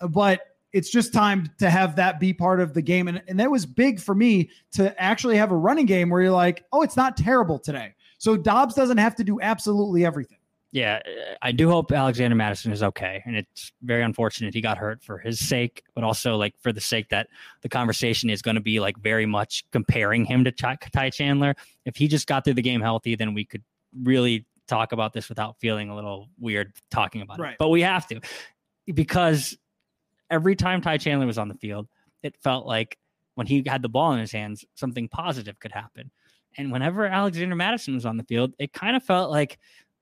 But it's just time to have that be part of the game. And, and that was big for me to actually have a running game where you're like, oh, it's not terrible today. So Dobbs doesn't have to do absolutely everything. Yeah, I do hope Alexander Mattison is okay. And it's very unfortunate he got hurt for his sake, but also like for the sake that the conversation is going to be like very much comparing him to Ty Chandler. If he just got through the game healthy, then we could really talk about this without feeling a little weird talking about right. it. But we have to because every time Ty Chandler was on the field, it felt like when he had the ball in his hands, something positive could happen. And whenever Alexander Mattison was on the field, it kind of felt like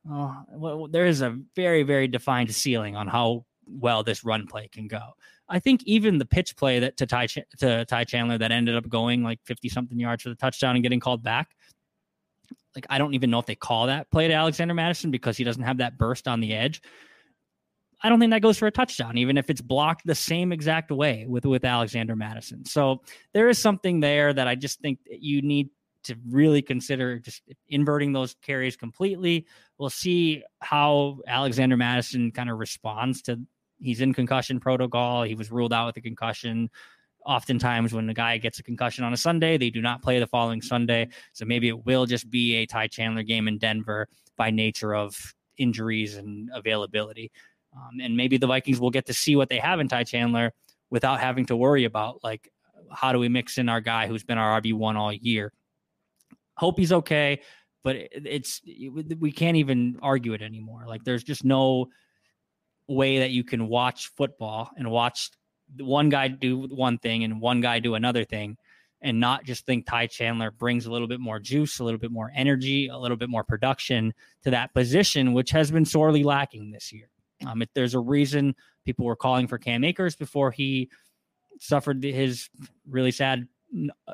oh, well, there is a very, very defined ceiling on how well this run play can go. I think even the pitch play that to Ty to Ty Chandler that ended up going like 50 something yards for the touchdown and getting called back. Like I don't even know if they call that play to Alexander Mattison because he doesn't have that burst on the edge. I don't think that goes for a touchdown, even if it's blocked the same exact way with with Alexander Mattison. So there is something there that I just think you need to really consider just inverting those carries completely. We'll see how Alexander Mattison kind of responds to he's in concussion protocol. He was ruled out with a concussion. Oftentimes, when the guy gets a concussion on a Sunday, they do not play the following Sunday. So maybe it will just be a Ty Chandler game in Denver by nature of injuries and availability. Um, and maybe the Vikings will get to see what they have in Ty Chandler without having to worry about like how do we mix in our guy who's been our RB one all year Hope he's okay, but it's we can't even argue it anymore. Like there's just no way that you can watch football and watch one guy do one thing and one guy do another thing and not just think Ty Chandler brings a little bit more juice, a little bit more energy, a little bit more production to that position, which has been sorely lacking this year. Um, if there's a reason people were calling for Cam Akers before he suffered his really sad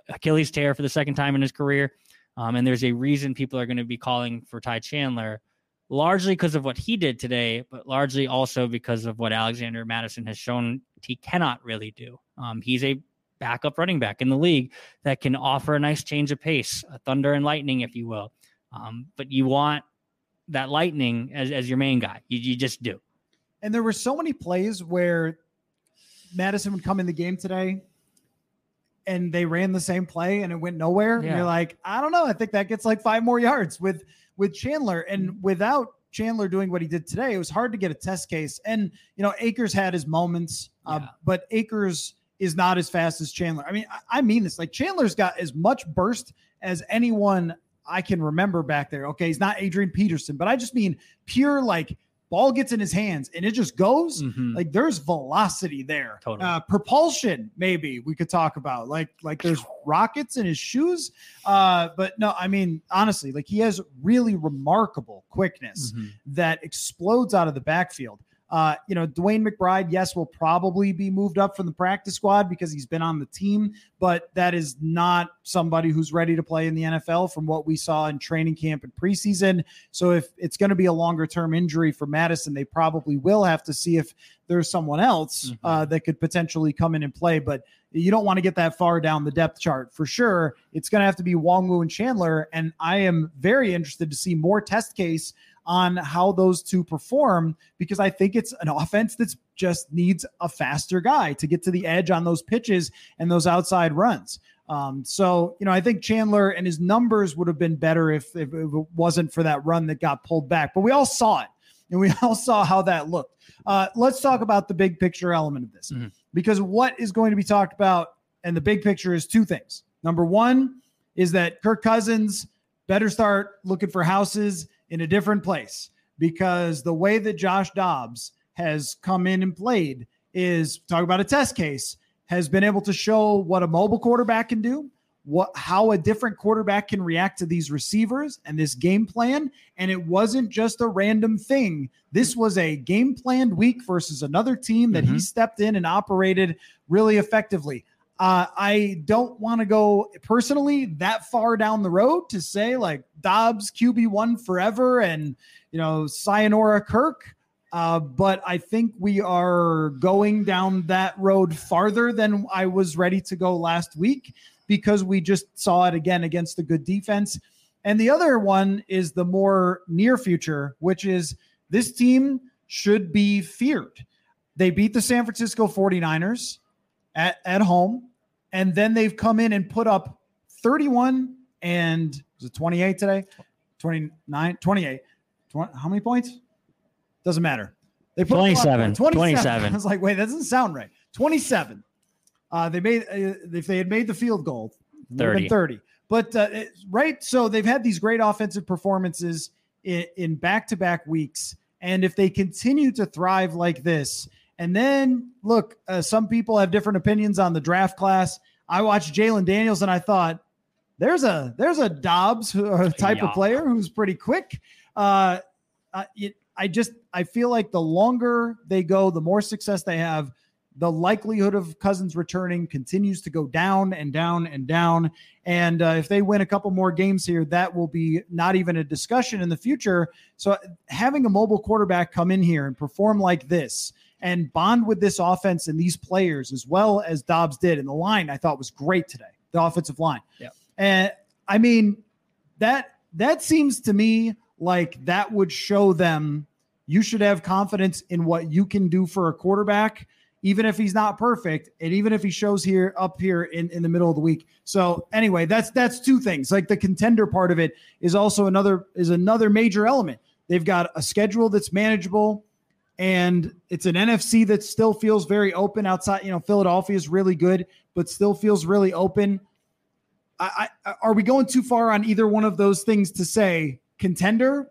Achilles tear for the second time in his career. Um, and there's a reason people are going to be calling for Ty Chandler, largely because of what he did today, but largely also because of what Alexander Mattison has shown he cannot really do. Um, he's a backup running back in the league that can offer a nice change of pace, a thunder and lightning, if you will. Um, but you want that lightning as, as your main guy. You, you just do. And there were so many plays where Mattison would come in the game today and they ran the same play and it went nowhere. Yeah. And you're like, I don't know. I think that gets like five more yards with with Chandler. And mm-hmm. without Chandler doing what he did today, it was hard to get a test case. And you know, Akers had his moments, uh, but Akers is not as fast as Chandler. I mean, I, I mean this. Like Chandler's got as much burst as anyone I can remember back there. Okay, he's not Adrian Peterson, but I just mean pure like ball gets in his hands and it just goes mm-hmm. like there's velocity there totally. uh, propulsion maybe we could talk about like like there's [LAUGHS] rockets in his shoes uh, but no i mean honestly like he has really remarkable quickness mm-hmm. that explodes out of the backfield uh, you know, DeWayne McBride, yes, will probably be moved up from the practice squad because he's been on the team, but that is not somebody who's ready to play in the NFL from what we saw in training camp and preseason. So if it's going to be a longer term injury for Mattison, they probably will have to see if there's someone else mm-hmm. uh, that could potentially come in and play. But you don't want to get that far down the depth chart for sure. It's going to have to be Nwangwu and Chandler. And I am very interested to see more test case on how those two perform because I think it's an offense that's just needs a faster guy to get to the edge on those pitches and those outside runs. Um, so, you know, I think Chandler and his numbers would have been better if, if it wasn't for that run that got pulled back. But we all saw it and we [LAUGHS] all saw how that looked. Uh, let's talk about the big picture element of this mm-hmm. because what is going to be talked about and the big picture is two things. Number one is that Kirk Cousins better start looking for houses in a different place because the way that Josh Dobbs has come in and played is talk about a test case has been able to show what a mobile quarterback can do what how a different quarterback can react to these receivers and this game plan. And it wasn't just a random thing. This was a game planned week versus another team that mm-hmm. he stepped in and operated really effectively uh, I don't want to go personally that far down the road to say like Dobbs QB one forever and you know Sayonara Kirk. Uh, but I think we are going down that road farther than I was ready to go last week because we just saw it again against the good defense. And the other one is the more near future, which is this team should be feared. They beat the San Francisco 49ers at, at home. And then they've come in and put up 31 and was it 28 today? 29, 28. 20, how many points? Doesn't matter. They put 27, 27. 27. [LAUGHS] I was like, wait, that doesn't sound right. 27. Uh, they made uh, if they had made the field goal, 30. 30. But uh, right, so they've had these great offensive performances in back to back weeks, and if they continue to thrive like this, and then look, uh, some people have different opinions on the draft class. I watched Jayden Daniels and I thought there's a there's a Dobbs type yeah. of player who's pretty quick. Uh, it, I just I feel like the longer they go, the more success they have. The likelihood of Cousins returning continues to go down and down and down. And uh, if they win a couple more games here, that will be not even a discussion in the future. So having a mobile quarterback come in here and perform like this, and bond with this offense and these players as well as Dobbs did. And the line I thought was great today, the offensive line. Yeah. And I mean, that that seems to me like that would show them you should have confidence in what you can do for a quarterback, even if he's not perfect, and even if he shows here up here in, in the middle of the week. So anyway, that's that's two things. Like the contender part of it is also another is another major element. They've got a schedule that's manageable and it's an NFC that still feels very open outside. You know, Philadelphia is really good, but still feels really open. I, I, are we going too far on either one of those things to say contender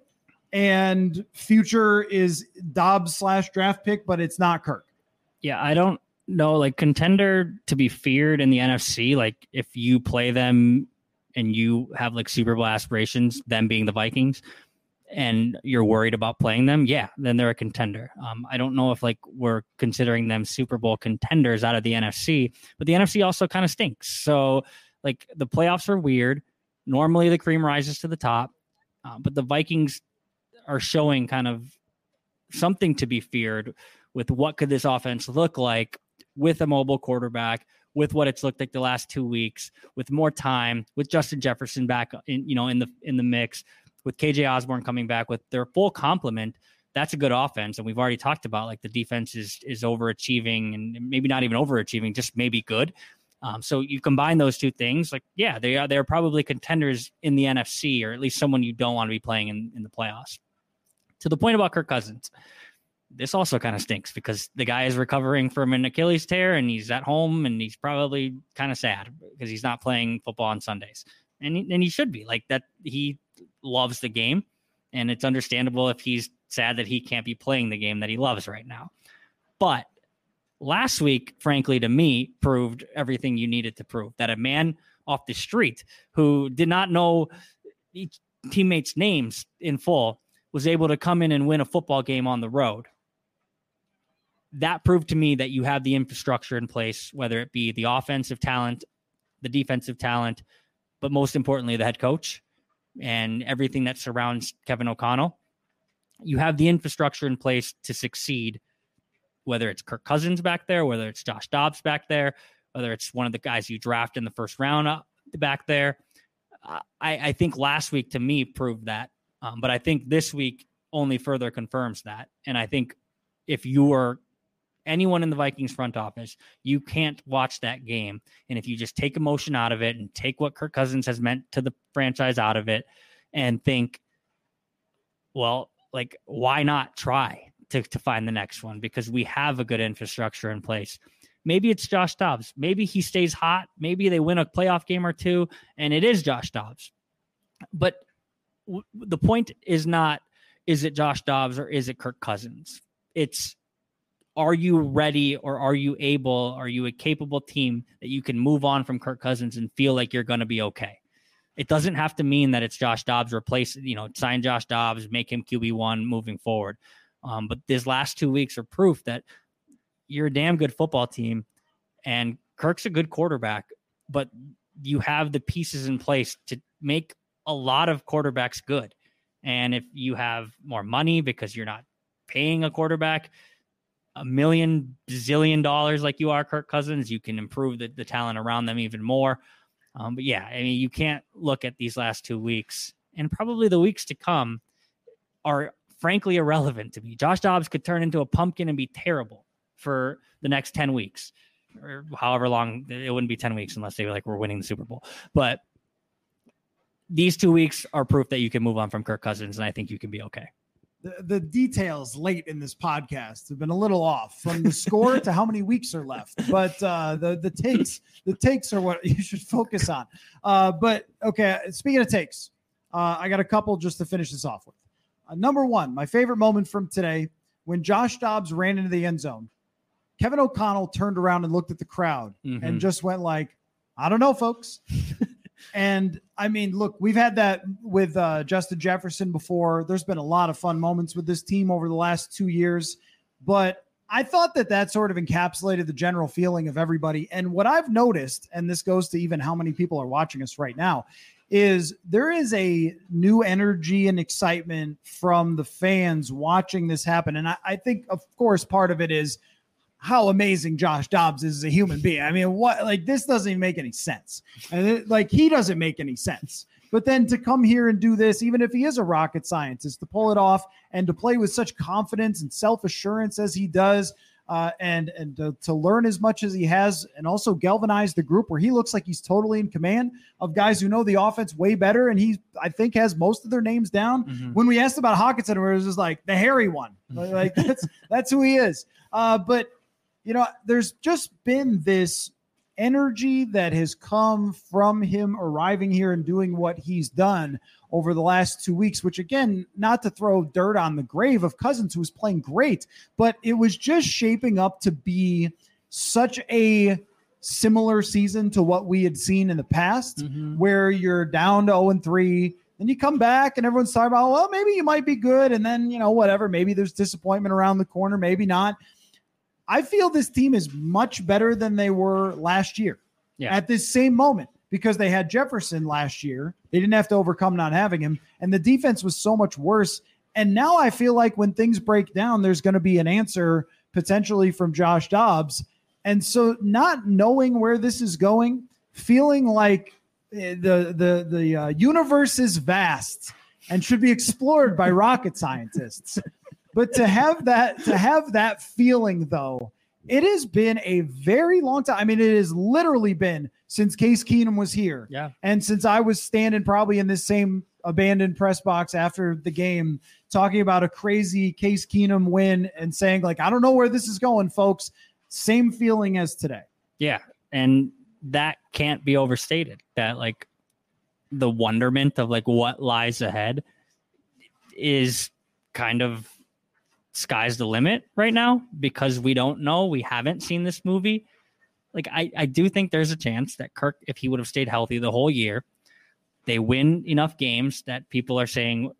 and future is Dobbs slash draft pick, but it's not Kirk? Yeah, I don't know. Like contender to be feared in the NFC, like if you play them and you have like Super Bowl aspirations, them being the Vikings, and you're worried about playing them, yeah, then they're a contender. Um, I don't know if like we're considering them Super Bowl contenders out of the NFC, but the NFC also kind of stinks. So like the playoffs are weird. Normally the cream rises to the top, uh, but the Vikings are showing kind of something to be feared with what could this offense look like with a mobile quarterback, with what it's looked like the last two weeks, with more time, with Justin Jefferson back in you know in the in the mix, with KJ Osborn coming back with their full complement, that's a good offense. And we've already talked about like the defense is is overachieving and maybe not even overachieving, just maybe good. Um, so you combine those two things, like yeah, they are they're probably contenders in the NFC, or at least someone you don't want to be playing in, in the playoffs. To the point about Kirk Cousins, this also kind of stinks because the guy is recovering from an Achilles tear and he's at home and he's probably kind of sad because he's not playing football on Sundays. And he, and he should be like that. He loves the game, and it's understandable if he's sad that he can't be playing the game that he loves right now. But last week, frankly, to me, proved everything you needed to prove that a man off the street who did not know teammates' names in full was able to come in and win a football game on the road. That proved to me that you have the infrastructure in place, whether it be the offensive talent, the defensive talent, but most importantly, the head coach and everything that surrounds Kevin O'Connell. You have the infrastructure in place to succeed, whether it's Kirk Cousins back there, whether it's Josh Dobbs back there, whether it's one of the guys you draft in the first round back there. I, I think last week to me proved that, um, but I think this week only further confirms that. And I think if you are anyone in the Vikings front office, you can't watch that game. And if you just take emotion out of it and take what Kirk Cousins has meant to the franchise out of it and think, well, like, why not try to, to find the next one? Because we have a good infrastructure in place. Maybe it's Josh Dobbs. Maybe he stays hot. Maybe they win a playoff game or two and it is Josh Dobbs. But w- the point is not, is it Josh Dobbs or is it Kirk Cousins? It's are you ready or are you able, are you a capable team that you can move on from Kirk Cousins and feel like you're going to be okay? It doesn't have to mean that it's Josh Dobbs replace, you know, sign Josh Dobbs, make him QB1 moving forward. Um, but these last two weeks are proof that you're a damn good football team and Kirk's a good quarterback, but you have the pieces in place to make a lot of quarterbacks good. And if you have more money because you're not paying a quarterback, a million zillion dollars like you are Kirk Cousins, you can improve the, the talent around them even more. Um, but yeah, I mean, you can't look at these last two weeks and probably the weeks to come are frankly irrelevant to me. Josh Dobbs could turn into a pumpkin and be terrible for the next 10 weeks or however long it wouldn't be 10 weeks unless they were like we're winning the Super Bowl. But these two weeks are proof that you can move on from Kirk Cousins, and I think you can be okay the, the details late in this podcast have been a little off from the score to how many weeks are left. But uh, the the takes the takes are what [LAUGHS] you should focus on. Uh, but okay, speaking of takes, uh, I got a couple just to finish this off with. Uh, number one, my favorite moment from today when Josh Dobbs ran into the end zone. Kevin O'Connell turned around and looked at the crowd mm-hmm. and just went like, "I don't know, folks." [LAUGHS] And I mean, look, we've had that with uh, Justin Jefferson before. There's been a lot of fun moments with this team over the last two years, but I thought that that sort of encapsulated the general feeling of everybody. And what I've noticed, and this goes to even how many people are watching us right now, is there is a new energy and excitement from the fans watching this happen. And I, I think, of course, part of it is how amazing Josh Dobbs is as a human being. I mean, what like this doesn't even make any sense. And it, like he doesn't make any sense. But then to come here and do this, even if he is a rocket scientist, to pull it off and to play with such confidence and self assurance as he does, uh, and and to, to, learn as much as he has, and also galvanize the group where he looks like he's totally in command of guys who know the offense way better, and he I think has most of their names down. Mm-hmm. When we asked about Hockenson, it was just like the hairy one, like that's that's who he is. Uh, but you know, there's just been this energy that has come from him arriving here and doing what he's done over the last two weeks, which again, not to throw dirt on the grave of Cousins, who was playing great, but it was just shaping up to be such a similar season to what we had seen in the past, mm-hmm. where you're down to 0 and 3 Then you come back and everyone's talking about, well, maybe you might be good. And then, you know, whatever, maybe there's disappointment around the corner, maybe not. I feel this team is much better than they were last year yeah. at this same moment because they had Jefferson last year. They didn't have to overcome not having him. And the defense was so much worse. And now I feel like when things break down, there's going to be an answer potentially from Josh Dobbs. And so not knowing where this is going, feeling like eh, the the the uh, universe is vast and should be explored by rocket scientists. But to have that to have that feeling though, it has been a very long time. I mean, it has literally been since Case Keenum was here. Yeah. And since I was standing probably in this same abandoned press box after the game talking about a crazy Case Keenum win and saying like I don't know where this is going folks same feeling as today yeah and that can't be overstated that like the wonderment of like what lies ahead is kind of sky's the limit right now because we don't know we haven't seen this movie like I, I do think there's a chance that kirk if he would have stayed healthy the whole year they win enough games that people are saying,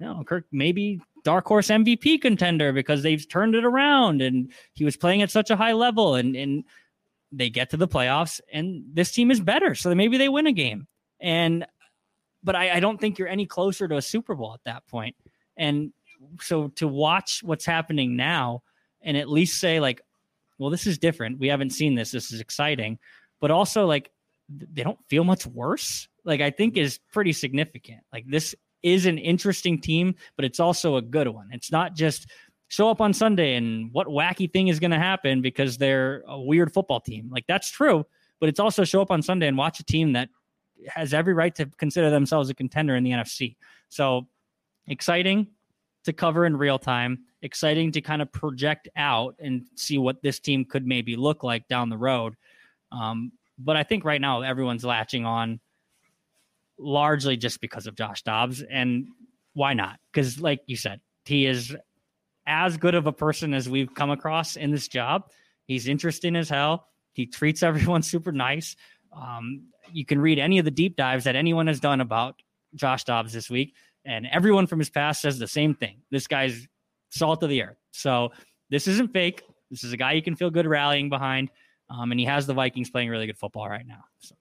no, Kirk, maybe dark horse MVP contender because they've turned it around and he was playing at such a high level and, and they get to the playoffs and this team is better. So maybe they win a game. And, but I, I don't think you're any closer to a Super Bowl at that point. And so to watch what's happening now and at least say, like, well, this is different. We haven't seen this. This is exciting. But also, like, they don't feel much worse like I think is pretty significant. Like this is an interesting team, but it's also a good one. It's not just show up on Sunday and what wacky thing is going to happen because they're a weird football team. Like that's true, but it's also show up on Sunday and watch a team that has every right to consider themselves a contender in the NFC. So exciting to cover in real time, exciting to kind of project out and see what this team could maybe look like down the road. Um, but I think right now everyone's latching on largely just because of Josh Dobbs. And why not? Because, like you said, he is as good of a person as we've come across in this job. He's interesting as hell. He treats [LAUGHS] everyone super nice. Um, you can read any of the deep dives that anyone has done about Josh Dobbs this week, and everyone from his past says the same thing. This guy's salt of the earth. So this isn't fake. This is a guy you can feel good rallying behind, um, and he has the Vikings playing really good football right now. So.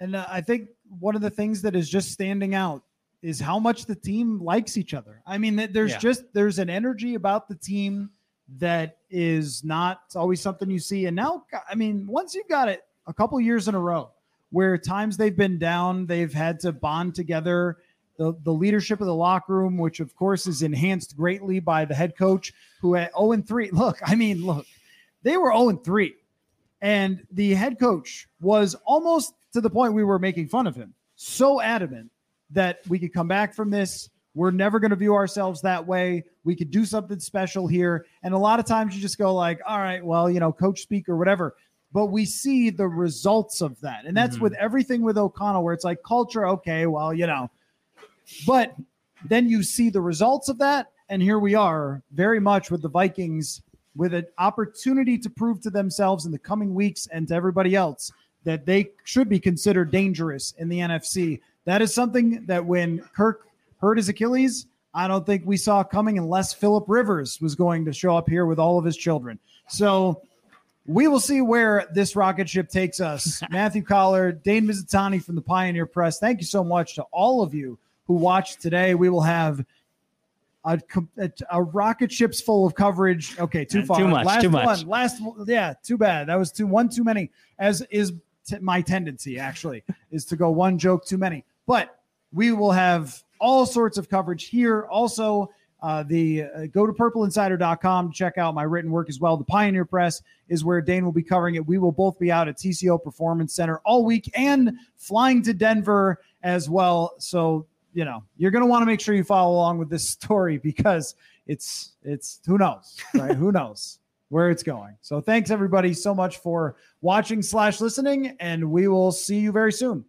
And uh, I think one of the things that is just standing out is how much the team likes each other. I mean, there's yeah. just there's an energy about the team that is not always something you see. And now, I mean, once you've got it a couple years in a row, where times they've been down, they've had to bond together. The, the leadership of the locker room, which of course is enhanced greatly by the head coach, who at 0 and 3. Look, I mean, look, they were 0 and 3. And the head coach was almost to the point we were making fun of him. So adamant that we could come back from this. We're never going to view ourselves that way. We could do something special here. And a lot of times you just go like, all right, well, you know, coach speak or whatever. But we see the results of that. And that's mm-hmm. with everything with O'Connell, where it's like culture, okay, well, you know. But then you see the results of that. And here we are, very much with the Vikings with an opportunity to prove to themselves in the coming weeks and to everybody else that they should be considered dangerous in the NFC. That is something that when Kirk hurt his Achilles, I don't think we saw coming unless Philip Rivers was going to show up here with all of his children. So we will see where this rocket ship takes us. [LAUGHS] Matthew Coller, Dane Mizutani from the Pioneer Press. Thank you so much to all of you who watched today. We will have a, a, a, rocket ship's full of coverage. Okay, too far. Too much. Last too one. much. Last. Yeah, too bad. That was too one too many. As is t- my tendency actually [LAUGHS] is to go one joke too many. But we will have all sorts of coverage here. Also, uh, the uh, go to purpleinsider.com to check out my written work as well. The Pioneer Press is where Dane will be covering it. We will both be out at TCO Performance Center all week and flying to Denver as well. So, you know, you're going to want to make sure you follow along with this [LAUGHS] story because it's, it's, who knows, right? who knows? [LAUGHS] where it's going. So thanks everybody so much for watching slash listening, and we will see you very soon.